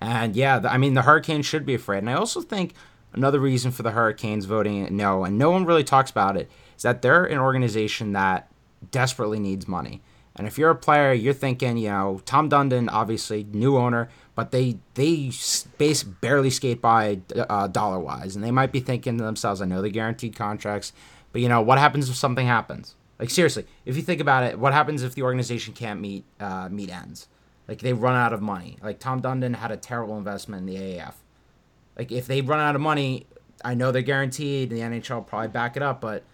And yeah, I mean, the Hurricanes should be afraid. And I also think another reason for the Hurricanes voting no, and no one really talks about it, is that they're an organization that desperately needs money. And if you're a player, you're thinking, you know, Tom Dundon, obviously new owner, but they they base barely skate by uh, dollar wise, and they might be thinking to themselves, "I know they guaranteed contracts, but you know what happens if something happens? Like seriously, if you think about it, what happens if the organization can't meet uh, meet ends? Like they run out of money. Like Tom Dundon had a terrible investment in the AAF. Like if they run out of money, I know they're guaranteed. The NHL probably back it up, but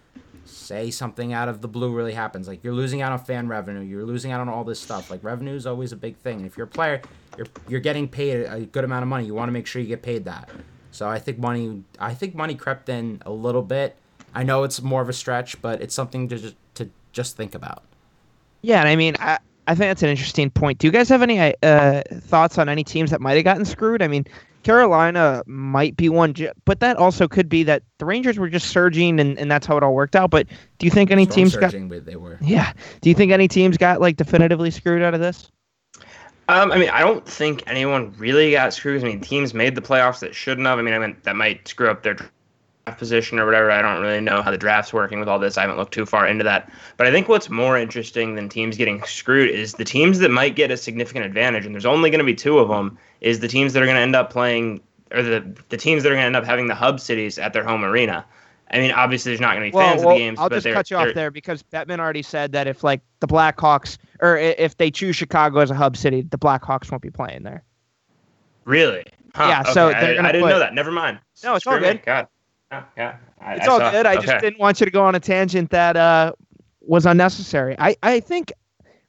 say something out of the blue really happens. Like you're losing out on fan revenue, you're losing out on all this stuff. Like revenue is always a big thing. If you're a player, you're you're getting paid a good amount of money. You want to make sure you get paid that. So I think money I think money crept in a little bit. I know it's more of a stretch, but it's something to just to just think about.
Yeah, and I mean, I, I think that's an interesting point. Do you guys have any uh, thoughts on any teams that might have gotten screwed? I mean, Carolina might be one, but that also could be that the Rangers were just surging, and, and that's how it all worked out. But do you think any Strong teams surging,
got? They were.
Yeah. Do you think any teams got like definitively screwed out of this?
Um, I mean, I don't think anyone really got screwed. I mean, teams made the playoffs that shouldn't have. I mean, I mean that might screw up their position or whatever. I don't really know how the draft's working with all this. I haven't looked too far into that. But I think what's more interesting than teams getting screwed is the teams that might get a significant advantage, and there's only going to be two of them, is the teams that are going to end up playing, or the, the teams that are going to end up having the hub cities at their home arena. I mean, obviously, there's not going to be
well,
fans
well,
of the games.
I'll just cut you off there because Bettman already said that if like the Blackhawks or if they choose Chicago as a hub city, the Blackhawks won't be playing there.
Really?
Huh, yeah. Okay. So
I, I, didn't
put,
know that. Never mind.
No, it's Screw all good.
Me. God. Yeah.
I, it's I all saw, good. I okay. just didn't want you to go on a tangent that uh, was unnecessary. I, I think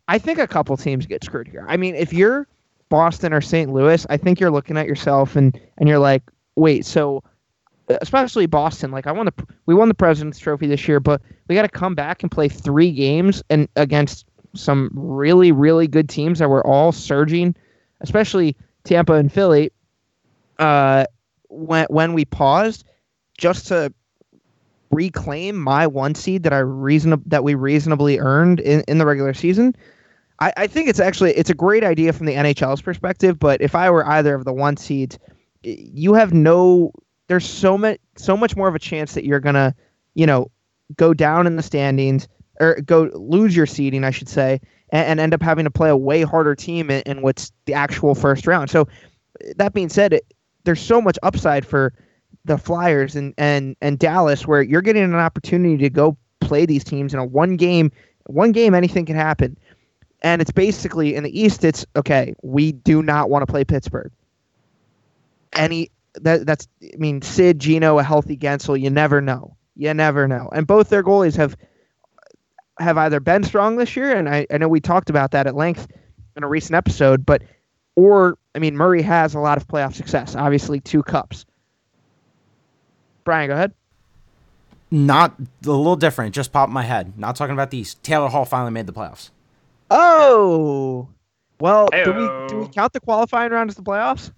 I think a couple teams get screwed here. I mean, if you're Boston or St. Louis, I think you're looking at yourself and and you're like, wait, so especially Boston, like I won the we won the President's Trophy this year, but we got to come back and play three games and against some really really good teams that were all surging, especially Tampa and Philly. Uh, when when we paused, just to reclaim my one seed that I reason that we reasonably earned in, in the regular season. I, I think it's actually it's a great idea from the NHL's perspective, but if I were either of the one seeds, you have no there's so much so much more of a chance that you're gonna, you know, go down in the standings or go lose your seeding, I should say, and, and end up having to play a way harder team in, in what's the actual first round. So that being said, it, there's so much upside for the Flyers and and and Dallas, where you're getting an opportunity to go play these teams in a one game, one game, anything can happen. And it's basically in the East. It's okay. We do not want to play Pittsburgh. Any that that's I mean Sid, Gino, a healthy Guentzel. You never know. You never know. And both their goalies have have either been strong this year, and I, I know we talked about that at length in a recent episode, but or I mean Murray has a lot of playoff success. Obviously, two cups. Brian, go ahead.
Not a little different. Just popped my head. Not talking about these. Taylor Hall finally made the playoffs.
Oh, well. Do we do we count the qualifying round as the playoffs?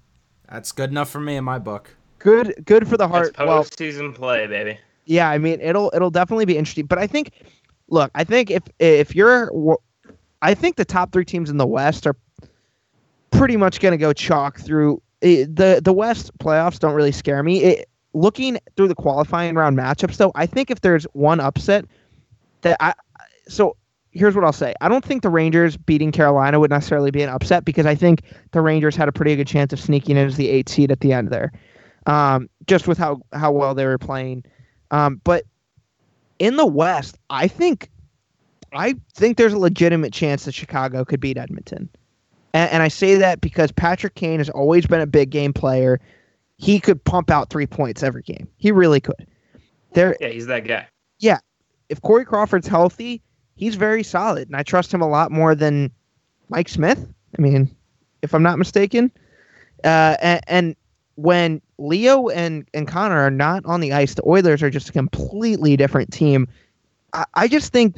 That's good enough for me in my book.
Good, good for the heart.
It's postseason well, play, baby.
Yeah, I mean it'll it'll definitely be interesting. But I think, look, I think if if you're, I think the top three teams in the West are pretty much going to go chalk through. Eh, the The West playoffs don't really scare me. It, looking through the qualifying round matchups, though, I think if there's one upset that I so here's what I'll say. I don't think the Rangers beating Carolina would necessarily be an upset because I think the Rangers had a pretty good chance of sneaking in as the eight seed at the end there, um, just with how how well they were playing. Um, but in the West, I think I think there's a legitimate chance that Chicago could beat Edmonton. And, and I say that because Patrick Kane has always been a big game player he could pump out three points every game. He really could. There,
yeah, he's that guy.
Yeah, if Corey Crawford's healthy, he's very solid, and I trust him a lot more than Mike Smith. I mean, if I'm not mistaken. Uh, and, and when Leo and, and Connor are not on the ice, the Oilers are just a completely different team. I, I just think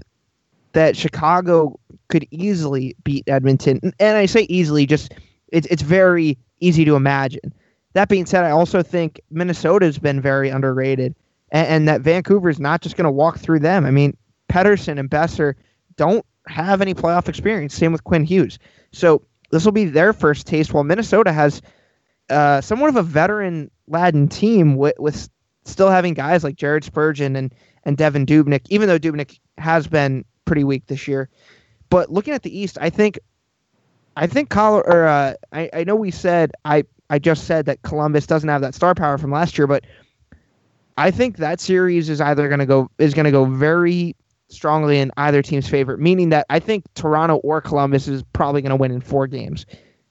that Chicago could easily beat Edmonton. And I say easily, just it's it's very easy to imagine. That being said, I also think Minnesota's been very underrated, and, and that Vancouver's not just going to walk through them. I mean, Pettersson and Boeser don't have any playoff experience. Same with Quinn Hughes. So this will be their first taste. While Minnesota has uh, somewhat of a veteran laden team with, with still having guys like Jared Spurgeon and and Devan Dubnyk, even though Dubnyk has been pretty weak this year. But looking at the East, I think I think Col- or uh, I I know we said I I just said that Columbus doesn't have that star power from last year, but I think that series is either going to go is going to go very strongly in either team's favor, meaning that I think Toronto or Columbus is probably going to win in four games.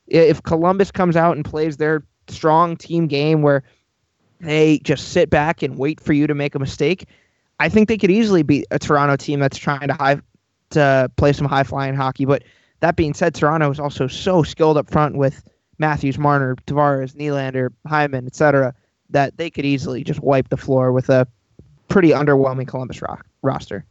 If Columbus comes out and plays their strong team game where they just sit back and wait for you to make a mistake, I think they could easily beat a Toronto team that's trying to high to play some high flying hockey. But that being said, Toronto is also so skilled up front with Matthews, Marner, Tavares, Nylander, Hyman, etc., that they could easily just wipe the floor with a pretty underwhelming Columbus rock, roster.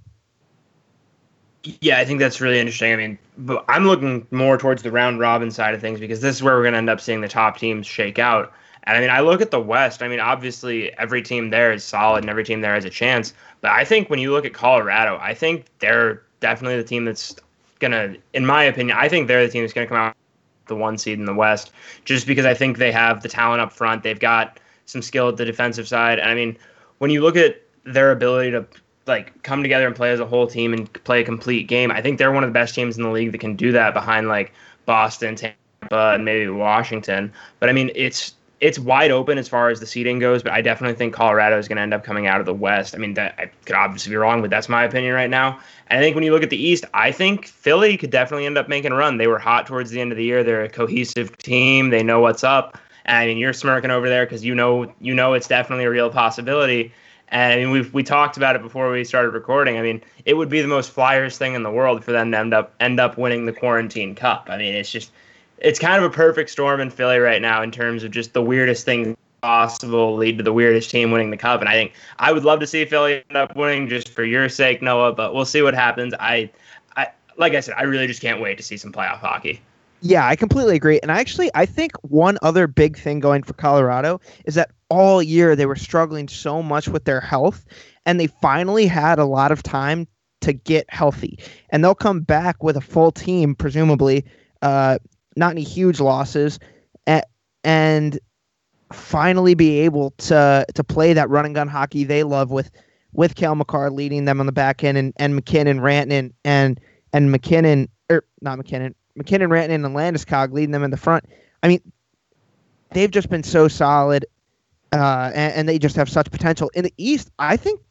Yeah, I think that's really interesting. I mean, but I'm looking more towards the round robin side of things because this is where we're going to end up seeing the top teams shake out. And I mean, I look at the West. I mean, obviously every team there is solid and every team there has a chance. But I think when you look at Colorado, I think they're definitely the team that's going to, in my opinion, I think they're the team that's going to come out the one seed in the West just because I think they have the talent up front. They've got some skill at the defensive side. And I mean, when you look at their ability to like come together and play as a whole team and play a complete game. I think they're one of the best teams in the league that can do that behind like Boston, Tampa, and maybe Washington. But I mean, it's it's wide open as far as the seeding goes. But I definitely think Colorado is going to end up coming out of the West. I mean, that I could obviously be wrong, but that's my opinion right now. I think when you look at the East, I think Philly could definitely end up making a run. They were hot towards the end of the year. They're a cohesive team. They know what's up. And I mean, you're smirking over there because you know you know it's definitely a real possibility. And I mean, we we talked about it before we started recording. I mean, it would be the most Flyers thing in the world for them to end up end up winning the Quarantine Cup. I mean, it's just it's kind of a perfect storm in Philly right now in terms of just the weirdest things possible lead to the weirdest team winning the cup. And I think I would love to see Philly end up winning just for your sake, Noah. But we'll see what happens. I, I like I said, I really just can't wait to see some playoff hockey.
Yeah, I completely agree. And actually, I think one other big thing going for Colorado is that all year they were struggling so much with their health, and they finally had a lot of time to get healthy. And they'll come back with a full team, presumably, uh, not any huge losses, and, and finally be able to to play that run and gun hockey they love with with Cale Makar leading them on the back end and, and MacKinnon, Rantanen, and and MacKinnon or er, not MacKinnon, MacKinnon, Rantanen, and Landeskog leading them in the front. I mean, they've just been so solid, uh, and, and, they just have such potential. In the East, I think,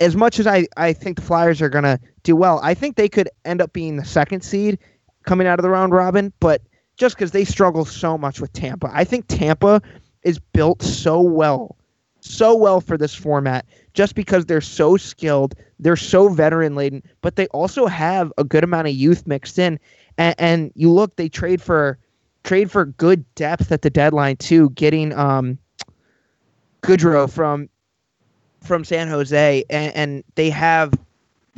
as much as I, I think the Flyers are to do well, I think they could end up being the second seed coming out of the round robin, but just because they struggle so much with Tampa. I think Tampa is built so well, so well for this format just because they're so skilled, they're so veteran laden, but they also have a good amount of youth mixed in. And, and you look, they trade for trade for good depth at the deadline too, getting um Goodrow from from San Jose, and, and they have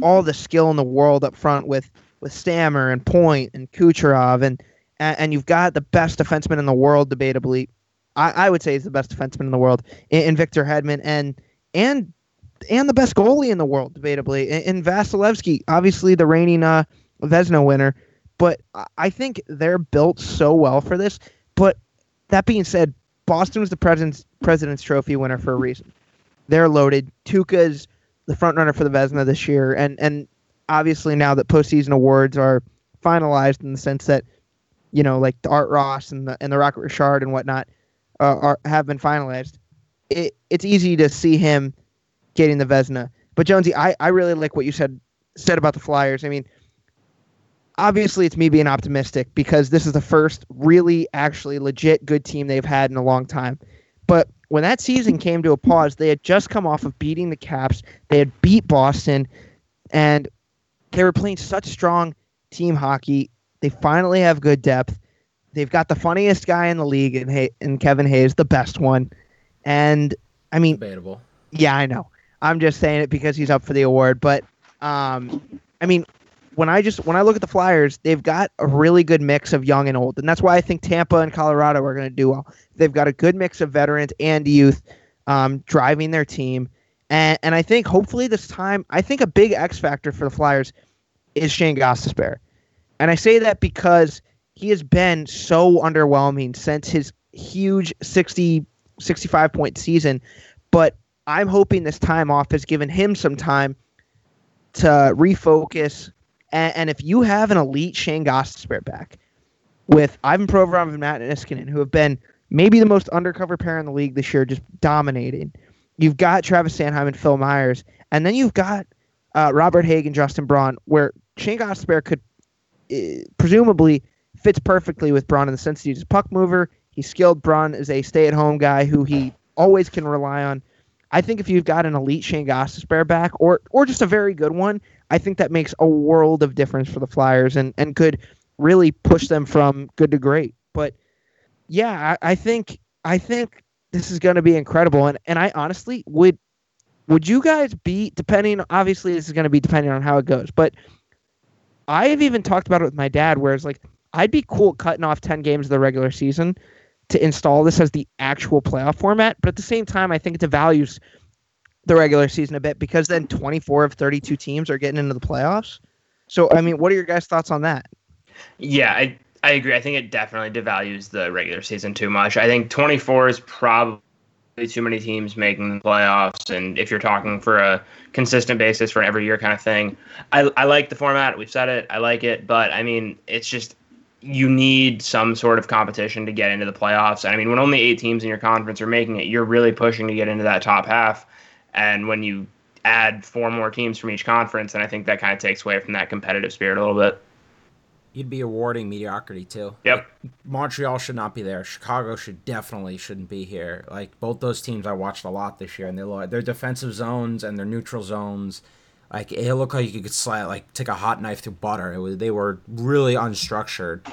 all the skill in the world up front with with Stammer and Point and Kucherov, and and, you've got the best defenseman in the world, debatably. I, I would say he's the best defenseman in the world in, in Victor Hedman, and and and the best goalie in the world, debatably, in, in Vasilevskiy, obviously the reigning uh, Vezina winner. But I think they're built so well for this. But that being said, Boston was the president's President's Trophy winner for a reason. They're loaded. Tuukka's the front runner for the Vezina this year, and and obviously now that postseason awards are finalized in the sense that you know like the Art Ross and the and the Rocket Richard and whatnot uh, are have been finalized. It it's easy to see him getting the Vezina. But Jonesy, I, I really like what you said said about the Flyers. I mean, obviously it's me being optimistic because this is the first really actually legit good team they've had in a long time. But when that season came to a pause, they had just come off of beating the Caps. They had beat Boston and they were playing such strong team hockey. They finally have good depth. They've got the funniest guy in the league in, Hay- in Kevin Hayes, the best one. And I mean,
debatable.
Yeah, I know. I'm just saying it because he's up for the award. But um, I mean, when I just when I look at the Flyers, they've got a really good mix of young and old, and that's why I think Tampa and Colorado are going to do well. They've got a good mix of veterans and youth um, driving their team, and and I think hopefully this time, I think a big X factor for the Flyers is Shane Gostisbehere, and I say that because he has been so underwhelming since his huge 60 65 point season, but I'm hoping this time off has given him some time to refocus. And, and if you have an elite Shane Gostisbehere back, with Ivan Provorov and Matt Niskanen, who have been maybe the most undercover pair in the league this year, just dominating. You've got Travis Sanheim and Phil Myers, and then you've got uh, Robert Hague, and Justin Braun, where Shane Gostisbehere could presumably fits perfectly with Braun in the sense that he's a puck mover. He's skilled. Braun is a stay-at-home guy who he always can rely on. I think if you've got an elite Shane Gostisbehere back, or or just a very good one, I think that makes a world of difference for the Flyers and and could really push them from good to great. But yeah, I, I think I think this is going to be incredible, and and I honestly would would you guys be depending? Obviously, this is going to be depending on how it goes, but I have even talked about it with my dad, where it's like I'd be cool cutting off ten games of the regular season to install this as the actual playoff format, but at the same time, I think it devalues the regular season a bit because then 24 of 32 teams are getting into the playoffs. So, I mean, what are your guys' thoughts on that?
Yeah, I I agree. I think it definitely devalues the regular season too much. I think 24 is probably too many teams making the playoffs, and if you're talking for a consistent basis for every year kind of thing, I I like the format. We've said it. I like it, but I mean, it's just you need some sort of competition to get into the playoffs. And I mean, when only eight teams in your conference are making it, you're really pushing to get into that top half. And when you add four more teams from each conference, and I think that kind of takes away from that competitive spirit a little bit.
You'd be awarding mediocrity too.
Yep.
Like, Montreal should not be there. Chicago should definitely shouldn't be here. Like both those teams, I watched a lot this year, and they their defensive zones and their neutral zones. Like it looked like you could slide, like take a hot knife through butter. It was they were really unstructured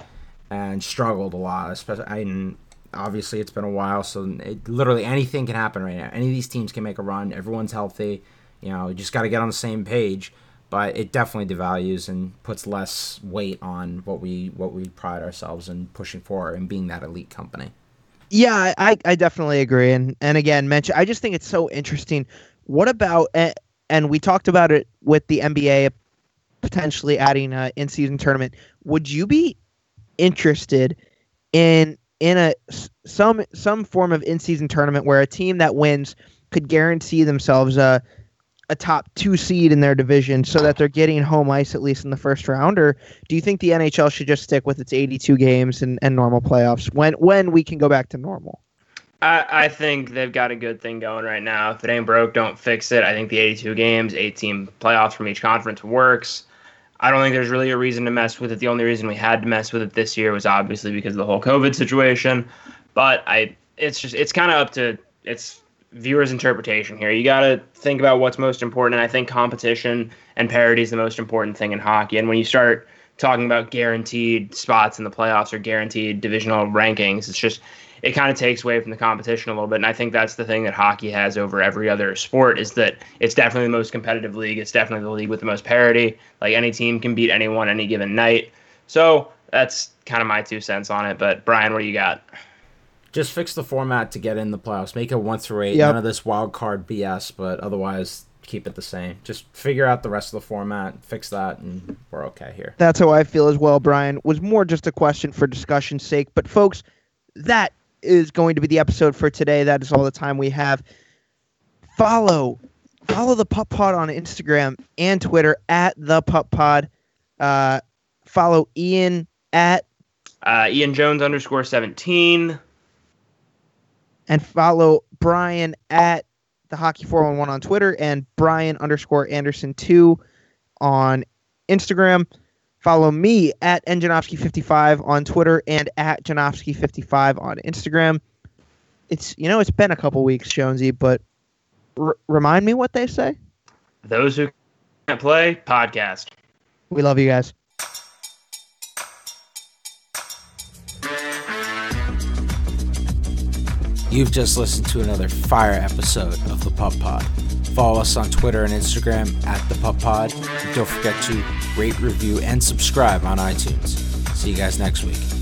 and struggled a lot. Especially, I mean, obviously it's been a while, so it, literally anything can happen right now. Any of these teams can make a run. Everyone's healthy. You know, you just got to get on the same page. But it definitely devalues and puts less weight on what we what we pride ourselves in pushing for and being that elite company.
Yeah, I, I definitely agree. And and again, mention I just think it's so interesting. What about and we talked about it with the NBA potentially adding a in season tournament. Would you be interested in in a some some form of in season tournament where a team that wins could guarantee themselves a a top two seed in their division so that they're getting home ice at least in the first round or do you think the NHL should just stick with its 82 games and, and normal playoffs when when we can go back to normal?
I, I think they've got a good thing going right now. If it ain't broke, don't fix it. I think the 82 games, 18 playoffs from each conference works. I don't think there's really a reason to mess with it. The only reason we had to mess with it this year was obviously because of the whole COVID situation. But I, it's just it's kind of up to it's viewers' interpretation here. You got to think about what's most important. And I think competition and parity is the most important thing in hockey. And when you start talking about guaranteed spots in the playoffs or guaranteed divisional rankings, it's just it kind of takes away from the competition a little bit. And I think that's the thing that hockey has over every other sport is that it's definitely the most competitive league. It's definitely the league with the most parity. Like any team can beat anyone any given night. So that's kind of my two cents on it. But Brian, what do you got?
Just fix the format to get in the playoffs. Make it one through eight. Yep. None of this wild card BS, but otherwise keep it the same. Just figure out the rest of the format, fix that, and we're okay here.
That's how I feel as well, Brian. Was more just a question for discussion's sake. But folks, that is going to be the episode for today. That is all the time we have. Follow follow the Pup Pod on Instagram and Twitter at the Pup Pod. Uh, follow Ian at
uh, Ian Jones underscore seventeen
and follow Brian at the Hockey 411 on Twitter and Brian underscore Anderson 2 on Instagram. Follow me at Njanowski55 on Twitter and at Janowski55 on Instagram. It's you know it's been a couple weeks, Jonesy, but r- remind me what they say.
Those who can't play podcast.
We love you guys.
You've just listened to another fire episode of the Pub Pod. Follow us on Twitter and Instagram at the Pub Pod. And don't forget to rate, review, and subscribe on iTunes. See you guys next week.